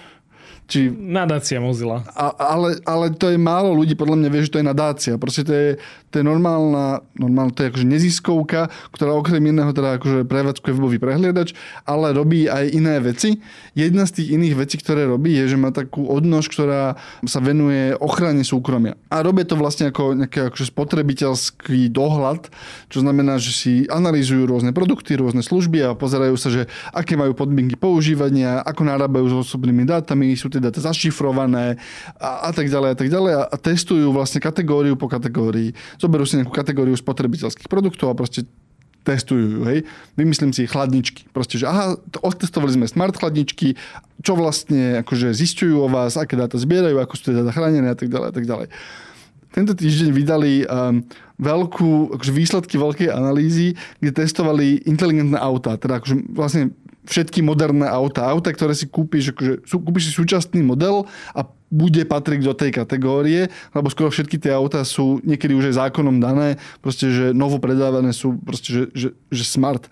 či... Nadácia Mozilla. A, ale, ale to je málo ľudí, podľa mňa vie, že to je nadácia. Proste to je, to je normálna, normálna, to je akože neziskovka, ktorá okrem iného teda akože prevádzkuje webový prehliadač, ale robí aj iné veci. Jedna z tých iných vecí, ktoré robí, je, že má takú odnož, ktorá sa venuje ochrane súkromia. A robí to vlastne ako nejaký akože spotrebiteľský dohľad, čo znamená, že si analýzujú rôzne produkty, rôzne služby a pozerajú sa, že aké majú podmienky používania, ako narábajú s osobnými dátami, sú tie dáta zašifrované a, a tak ďalej a tak ďalej a, a testujú vlastne kategóriu po kategórii. Zoberú si nejakú kategóriu spotrebiteľských produktov a proste testujú, hej. Vymyslím si chladničky. Proste, že aha, otestovali sme smart chladničky, čo vlastne akože zistujú o vás, aké dáta zbierajú, ako sú tie dáta chránené a tak ďalej a tak ďalej. Tento týždeň vydali um, veľkú, akože výsledky veľkej analýzy, kde testovali inteligentné autá. Teda akože vlastne všetky moderné auta. Auta, ktoré si kúpiš, akože, kúpiš si súčasný model a bude patriť do tej kategórie, lebo skoro všetky tie auta sú niekedy už aj zákonom dané, proste, že novo predávané sú proste, že, že, že smart.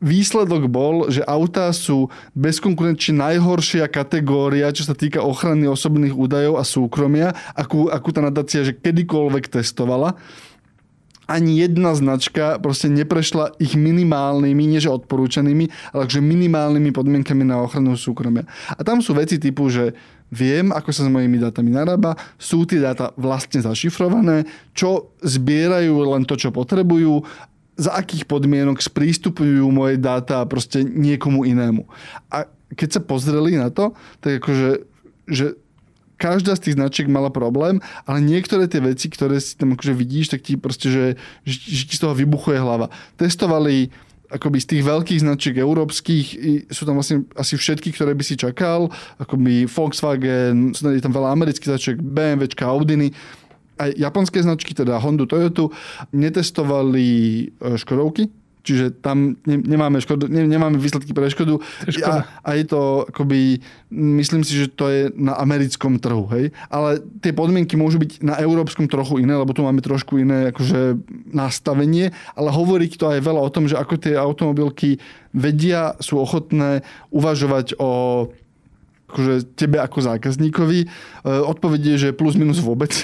Výsledok bol, že autá sú bezkonkurenčne najhoršia kategória, čo sa týka ochrany osobných údajov a súkromia, akú, akú tá nadácia že kedykoľvek testovala ani jedna značka proste neprešla ich minimálnymi, nie že odporúčanými, ale že minimálnymi podmienkami na ochranu súkromia. A tam sú veci typu, že viem, ako sa s mojimi dátami narába, sú tie dáta vlastne zašifrované, čo zbierajú len to, čo potrebujú, za akých podmienok sprístupujú moje dáta proste niekomu inému. A keď sa pozreli na to, tak akože že každá z tých značiek mala problém, ale niektoré tie veci, ktoré si tam akože vidíš, tak ti proste, že, že, že ti z toho vybuchuje hlava. Testovali akoby z tých veľkých značiek európskych sú tam vlastne asi všetky, ktoré by si čakal, akoby Volkswagen, sú tam veľa amerických značiek, BMW, Audiny, aj japonské značky, teda Honda, Toyota, netestovali e, Škodovky, Čiže tam nemáme, škodu, nemáme výsledky pre škodu. A, a je to akoby, myslím si, že to je na americkom trhu, hej. Ale tie podmienky môžu byť na európskom trochu iné, lebo tu máme trošku iné akože nastavenie, ale hovorí to aj veľa o tom, že ako tie automobilky vedia, sú ochotné uvažovať o akože tebe ako zákazníkovi. E, odpovedie, že plus minus vôbec. [LAUGHS]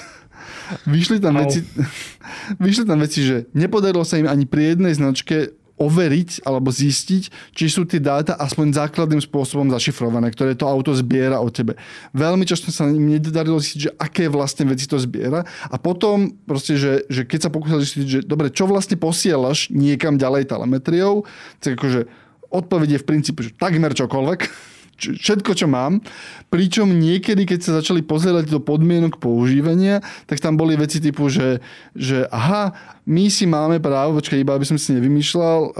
Vyšli tam, no. veci, [LAUGHS] vyšli tam veci, že nepodarilo sa im ani pri jednej značke overiť alebo zistiť, či sú tie dáta aspoň základným spôsobom zašifrované, ktoré to auto zbiera o tebe. Veľmi často sa im nedarilo zistiť, že aké vlastne veci to zbiera a potom proste, že, že keď sa pokúsali zistiť, že dobre, čo vlastne posielaš niekam ďalej telemetriou, tak akože odpovedie v princípe, že takmer čokoľvek, [LAUGHS] všetko, čo mám. Pričom niekedy, keď sa začali pozerať do podmienok používania, tak tam boli veci typu, že, že aha, my si máme právo, počkaj, iba aby som si nevymýšľal, e,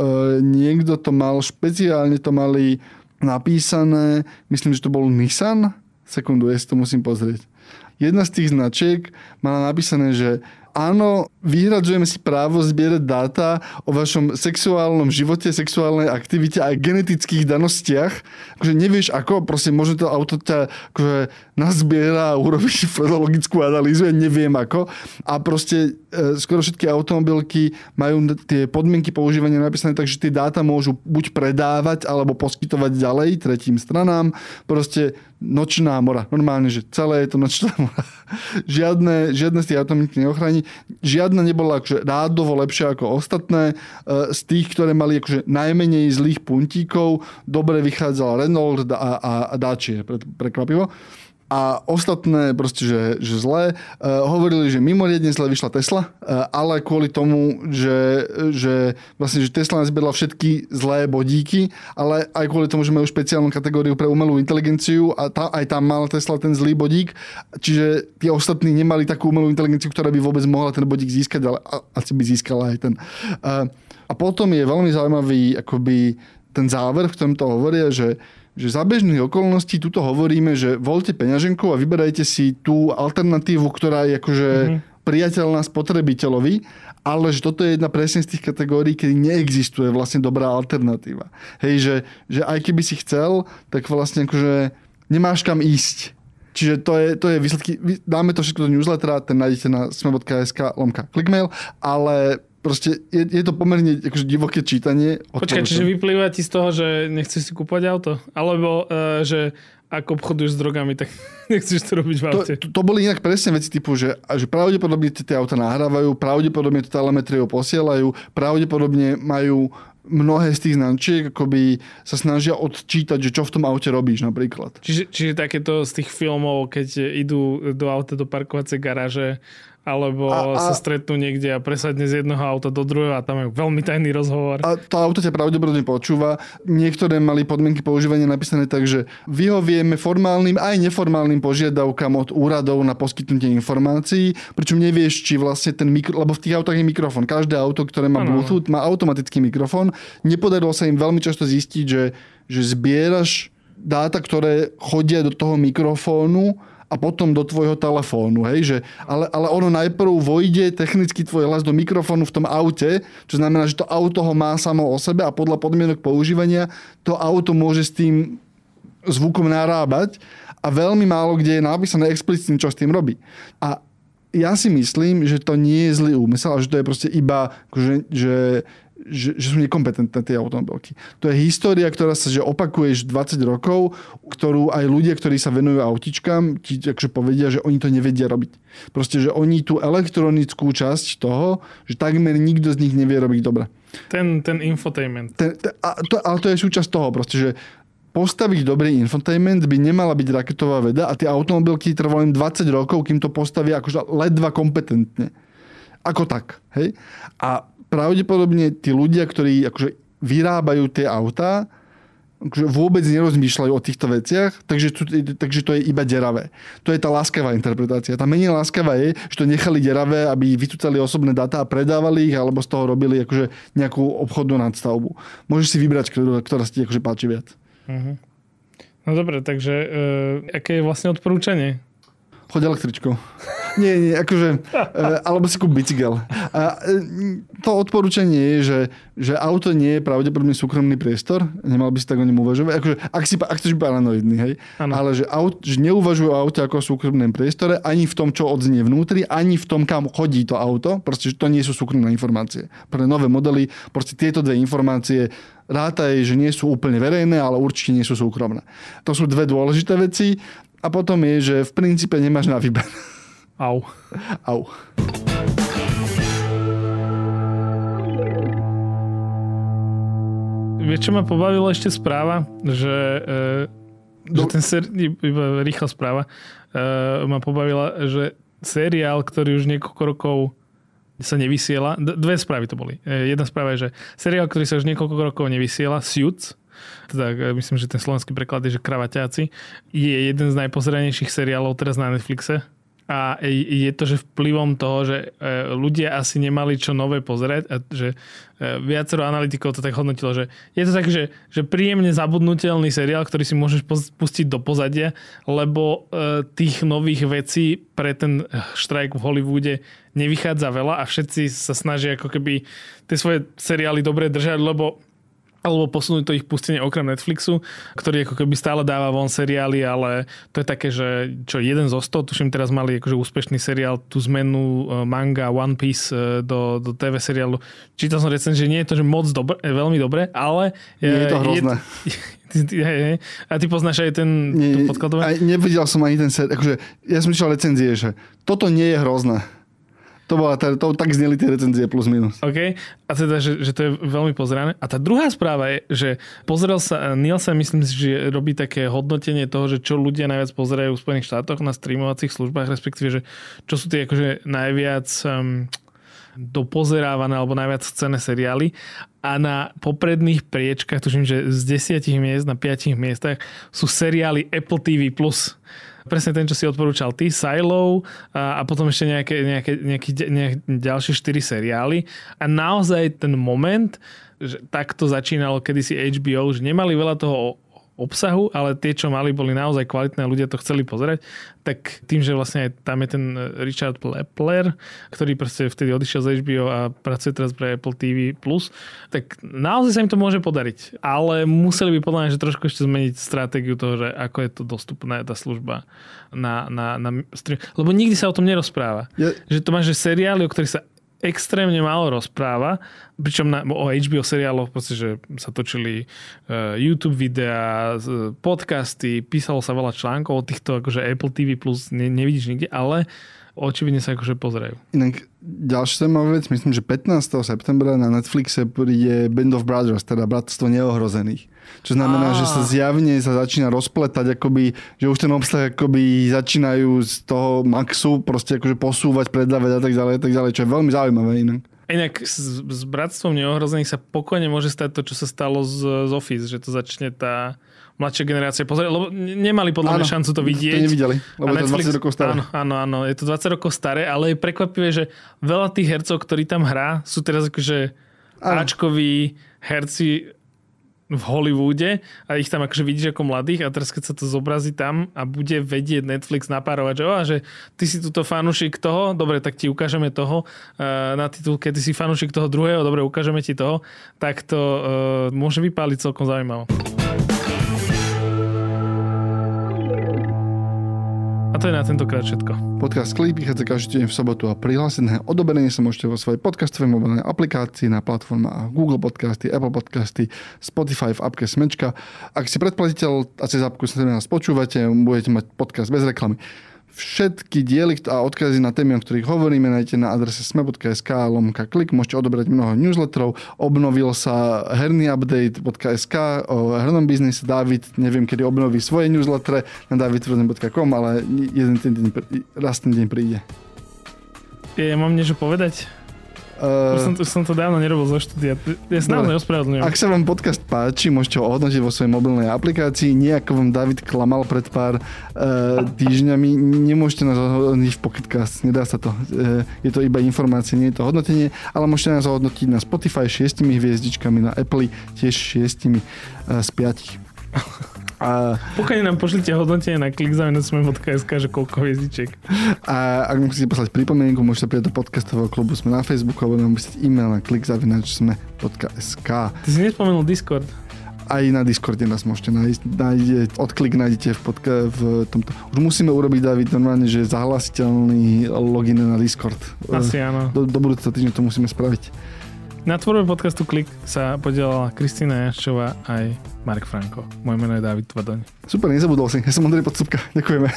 niekto to mal, špeciálne to mali napísané, myslím, že to bol Nissan. Sekundu, ja si to musím pozrieť. Jedna z tých značiek mala napísané, že áno, vyhradzujeme si právo zbierať dáta o vašom sexuálnom živote, sexuálnej aktivite a genetických danostiach. Akože nevieš ako, proste možno to auto ťa akože nazbiera a urobí fredologickú analýzu, ja neviem ako. A proste e, skoro všetky automobilky majú tie podmienky používania napísané tak, že tie dáta môžu buď predávať alebo poskytovať ďalej tretím stranám. Proste nočná mora. Normálne, že celé je to nočná [LAUGHS] mora. žiadne, žiadne z tých automobilky neochráni žiadna nebola akože rádovo lepšia ako ostatné. E, z tých, ktoré mali akože najmenej zlých puntíkov, dobre vychádzala Renault a, a, a Dacia, prekvapivo a ostatné proste, že, že zlé. Uh, hovorili, že mimoriadne zle vyšla Tesla, uh, ale kvôli tomu, že, že vlastne, že Tesla nezbierala všetky zlé bodíky, ale aj kvôli tomu, že majú špeciálnu kategóriu pre umelú inteligenciu a tá, aj tam mal Tesla ten zlý bodík, čiže tí ostatní nemali takú umelú inteligenciu, ktorá by vôbec mohla ten bodík získať, ale asi by získala aj ten. Uh, a potom je veľmi zaujímavý akoby ten záver, v ktorom to hovoria, že že za bežných okolností tuto hovoríme, že voľte peňaženku a vyberajte si tú alternatívu, ktorá je akože mm-hmm. priateľná spotrebiteľovi, ale že toto je jedna presne z tých kategórií, kedy neexistuje vlastne dobrá alternatíva. Hej, že, že aj keby si chcel, tak vlastne akože nemáš kam ísť. Čiže to je, to je výsledky. Dáme to všetko do newslettera, ten nájdete na sme.sk lomka clickmail, ale proste je, je to pomerne akože divoké čítanie. Počkaj, čiže vyplýva ti z toho, že nechceš si kúpať auto? Alebo uh, že ak obchoduješ s drogami, tak [LAUGHS] nechceš to robiť v aute. To, to, to boli inak presne veci typu, že, že pravdepodobne tie auta nahrávajú, pravdepodobne to telemetriou posielajú, pravdepodobne majú mnohé z tých značiek akoby sa snažia odčítať, že čo v tom aute robíš napríklad. Čiže, čiže takéto z tých filmov, keď idú do auta do parkovacej garáže alebo a, a, sa stretnú niekde a presadne z jedného auta do druhého a tam je veľmi tajný rozhovor. A to auto ťa pravdepodobne počúva. Niektoré mali podmienky používania napísané tak, že vyhovieme formálnym aj neformálnym požiadavkám od úradov na poskytnutie informácií, pričom nevieš, či vlastne ten mikro, lebo v tých autách je mikrofón. Každé auto, ktoré má ano. Bluetooth, má automatický mikrofón. Nepodarilo sa im veľmi často zistiť, že, že zbieraš dáta, ktoré chodia do toho mikrofónu a potom do tvojho telefónu. Hej? Že, ale, ale ono najprv vojde technicky tvoj hlas do mikrofónu v tom aute, čo znamená, že to auto ho má samo o sebe a podľa podmienok používania to auto môže s tým zvukom narábať a veľmi málo kde je napísané explicitne, čo s tým robí. A ja si myslím, že to nie je zlý úmysel, že to je proste iba, že, že že, že sú nekompetentné tie automobilky. To je história, ktorá sa že opakuješ 20 rokov, ktorú aj ľudia, ktorí sa venujú autičkám, ti akože povedia, že oni to nevedia robiť. Proste, že oni tú elektronickú časť toho, že takmer nikto z nich nevie robiť dobre. Ten, ten infotainment. Ten, ten, a to, ale to je súčasť toho, proste, že postaviť dobrý infotainment by nemala byť raketová veda a tie automobilky trvalo im 20 rokov, kým to postavia akože ledva kompetentne. Ako tak. Hej? A pravdepodobne tí ľudia, ktorí akože vyrábajú tie autá, akože vôbec nerozmýšľajú o týchto veciach, takže, tu, takže to je iba deravé. To je tá láskavá interpretácia. Tá menej láskavá je, že to nechali deravé, aby vytúcali osobné dáta a predávali ich, alebo z toho robili akože nejakú obchodnú nadstavbu. Môžeš si vybrať, ktorá, ktorá sa ti akože páči viac. Uh-huh. No dobre, takže uh, aké je vlastne odporúčanie? Choď električkou. Nie, nie, akože, uh, alebo si kúp bicykel. A uh, to odporúčanie je, že, že auto nie je pravdepodobne súkromný priestor, nemal by si tak o ňom uvažovať. Akože, ak, si, ak chceš byť paranoidný, hej. Ano. Ale že, aut, že neuvažujú o aute ako o súkromnom priestore, ani v tom, čo odznie vnútri, ani v tom, kam chodí to auto. Proste, že to nie sú súkromné informácie. Pre nové modely, proste tieto dve informácie rátaj, že nie sú úplne verejné, ale určite nie sú súkromné. To sú dve dôležité veci a potom je, že v princípe nemáš na výber. Au. Au. Vieš, čo ma pobavilo ešte správa, že, e, že ten ser, iba rýchla správa, e, ma pobavila, že seriál, ktorý už niekoľko rokov sa nevysiela, dve správy to boli. E, jedna správa je, že seriál, ktorý sa už niekoľko rokov nevysiela, Suits, teda myslím, že ten slovenský preklad je, že Kravaťáci, je jeden z najpozeranejších seriálov teraz na Netflixe. A je to, že vplyvom toho, že e, ľudia asi nemali čo nové pozerať a že e, viacero analytikov to tak hodnotilo, že je to tak, že, že príjemne zabudnutelný seriál, ktorý si môžeš pustiť do pozadia, lebo e, tých nových vecí pre ten štrajk v Hollywoode nevychádza veľa a všetci sa snažia ako keby tie svoje seriály dobre držať, lebo alebo posunúť to ich pustenie okrem Netflixu, ktorý ako keby stále dáva von seriály, ale to je také, že čo jeden zo 100, tuším teraz mali akože úspešný seriál, tú zmenu e, manga One Piece e, do, do TV seriálu. Čítal som recen, že nie je to že moc dobre, e, veľmi dobre, ale... Nie je to hrozné. [LAUGHS] Je, a ty poznáš aj ten nie, podkladové? Nevidel som ani ten seriál. Akože, ja som čítal recenzie, že toto nie je hrozné. To, bola, to, to tak zneli tie recenzie plus minus. OK. A teda, že, že to je veľmi pozerané. A tá druhá správa je, že pozrel sa, Nielsen myslím si, že robí také hodnotenie toho, že čo ľudia najviac pozerajú v Spojených štátoch na streamovacích službách, respektíve, že čo sú tie akože najviac um, dopozerávané alebo najviac cené seriály a na popredných priečkách, tuším, že z desiatich miest na piatich miestach sú seriály Apple TV+. Presne ten, čo si odporúčal ty, Silo a, a potom ešte nejaké, nejaké, nejaké, nejaké ďalšie štyri seriály. A naozaj ten moment, že takto začínalo kedysi HBO, že nemali veľa toho obsahu, ale tie, čo mali, boli naozaj kvalitné a ľudia to chceli pozerať, tak tým, že vlastne tam je ten Richard Plepler, ktorý proste vtedy odišiel z HBO a pracuje teraz pre Apple TV+, tak naozaj sa im to môže podariť. Ale museli by podľa mňa že trošku ešte zmeniť stratégiu toho, že ako je to dostupné, tá služba na, na, na stream. Lebo nikdy sa o tom nerozpráva. Ja... Že to máš že seriály, o ktorých sa extrémne málo rozpráva, pričom na, o HBO seriáloch, proste, že sa točili uh, YouTube videá, podcasty, písalo sa veľa článkov o týchto akože Apple TV ne, nevidíš nikde, ale očividne sa akože pozerajú. Inak ďalšia zaujímavá vec, myslím, že 15. septembra na Netflixe príde Band of Brothers, teda Bratstvo neohrozených. Čo znamená, Á. že sa zjavne sa začína rozpletať, akoby, že už ten obsah akoby začínajú z toho maxu proste akože posúvať, predávať a tak ďalej, a tak ďalej, čo je veľmi zaujímavé inak. Inak s, s Bratstvom neohrozených sa pokojne môže stať to, čo sa stalo z, z Office, že to začne tá mladšia generácia pozrieť, lebo nemali podľa mňa šancu to vidieť. To nevideli, lebo a je to 20 rokov staré. Áno, áno, áno, je to 20 rokov staré, ale je prekvapivé, že veľa tých hercov, ktorí tam hrá, sú teraz akože Ačkoví herci v Hollywoode a ich tam akože vidíš ako mladých a teraz keď sa to zobrazí tam a bude vedieť Netflix napárovať, že, oh, že ty si tuto fanúšik toho, dobre, tak ti ukážeme toho uh, na titulke, ty si fanúšik toho druhého, dobre, ukážeme ti toho, tak to uh, môže vypáliť celkom zaujímavé. A to je na tentokrát všetko. Podcast Clip vychádza každý deň v sobotu a prihlásené odoberenie sa môžete vo svojej podcastovej mobilnej aplikácii na platformách Google Podcasty, Apple Podcasty, Spotify v appke Smečka. Ak si predplatiteľ a cez appku sa nás počúvate, budete mať podcast bez reklamy. Všetky diely a odkazy na témy, o ktorých hovoríme, nájdete na adrese sme.sk lomka klik. Môžete odobrať mnoho newsletterov. Obnovil sa herný update.sk o hernom biznise. David, neviem, kedy obnoví svoje newslettere na davidtvrden.com, ale jeden ten deň, raz ten deň príde. Ja mám niečo povedať? Uh, už, som, už som to dávno nerobil zo štúdia. Ja sa naozaj ospravedlňujem. Ak sa vám podcast páči, môžete ho ohodnotiť vo svojej mobilnej aplikácii. Nejako vám David klamal pred pár uh, týždňami. Nemôžete nás ohodnotiť v Pocketcast. Nedá sa to. Uh, je to iba informácie, nie je to hodnotenie. Ale môžete nás ohodnotiť na Spotify šiestimi hviezdičkami, na Apple tiež šiestimi uh, z piatich. A... Pokiaľ nám pošlite hodnotenie na klikzavinecme.sk, že koľko hviezdičiek. A ak musíte poslať pripomienku, môžete prijať do podcastového klubu Sme na Facebooku alebo nám písať e-mail na klikzavinecme.sk. Ty si nespomenul Discord. Aj na Discorde nás môžete nájsť. Nájde, odklik nájdete v, podka, v tomto. Už musíme urobiť, David, normálne, že zahlasiteľný login na Discord. Asi áno. Do, do budúceho týždňa to musíme spraviť. Na tvorbe podcastu Klik sa podielala Kristýna Jaščová aj Marek Franko. Moje meno je David Tvadoň. Super, nezabudol si. Ja som Andrej Podsúbka. Ďakujeme.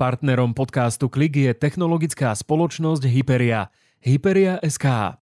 Partnerom podcastu Klik je technologická spoločnosť Hyperia. Hyperia SK.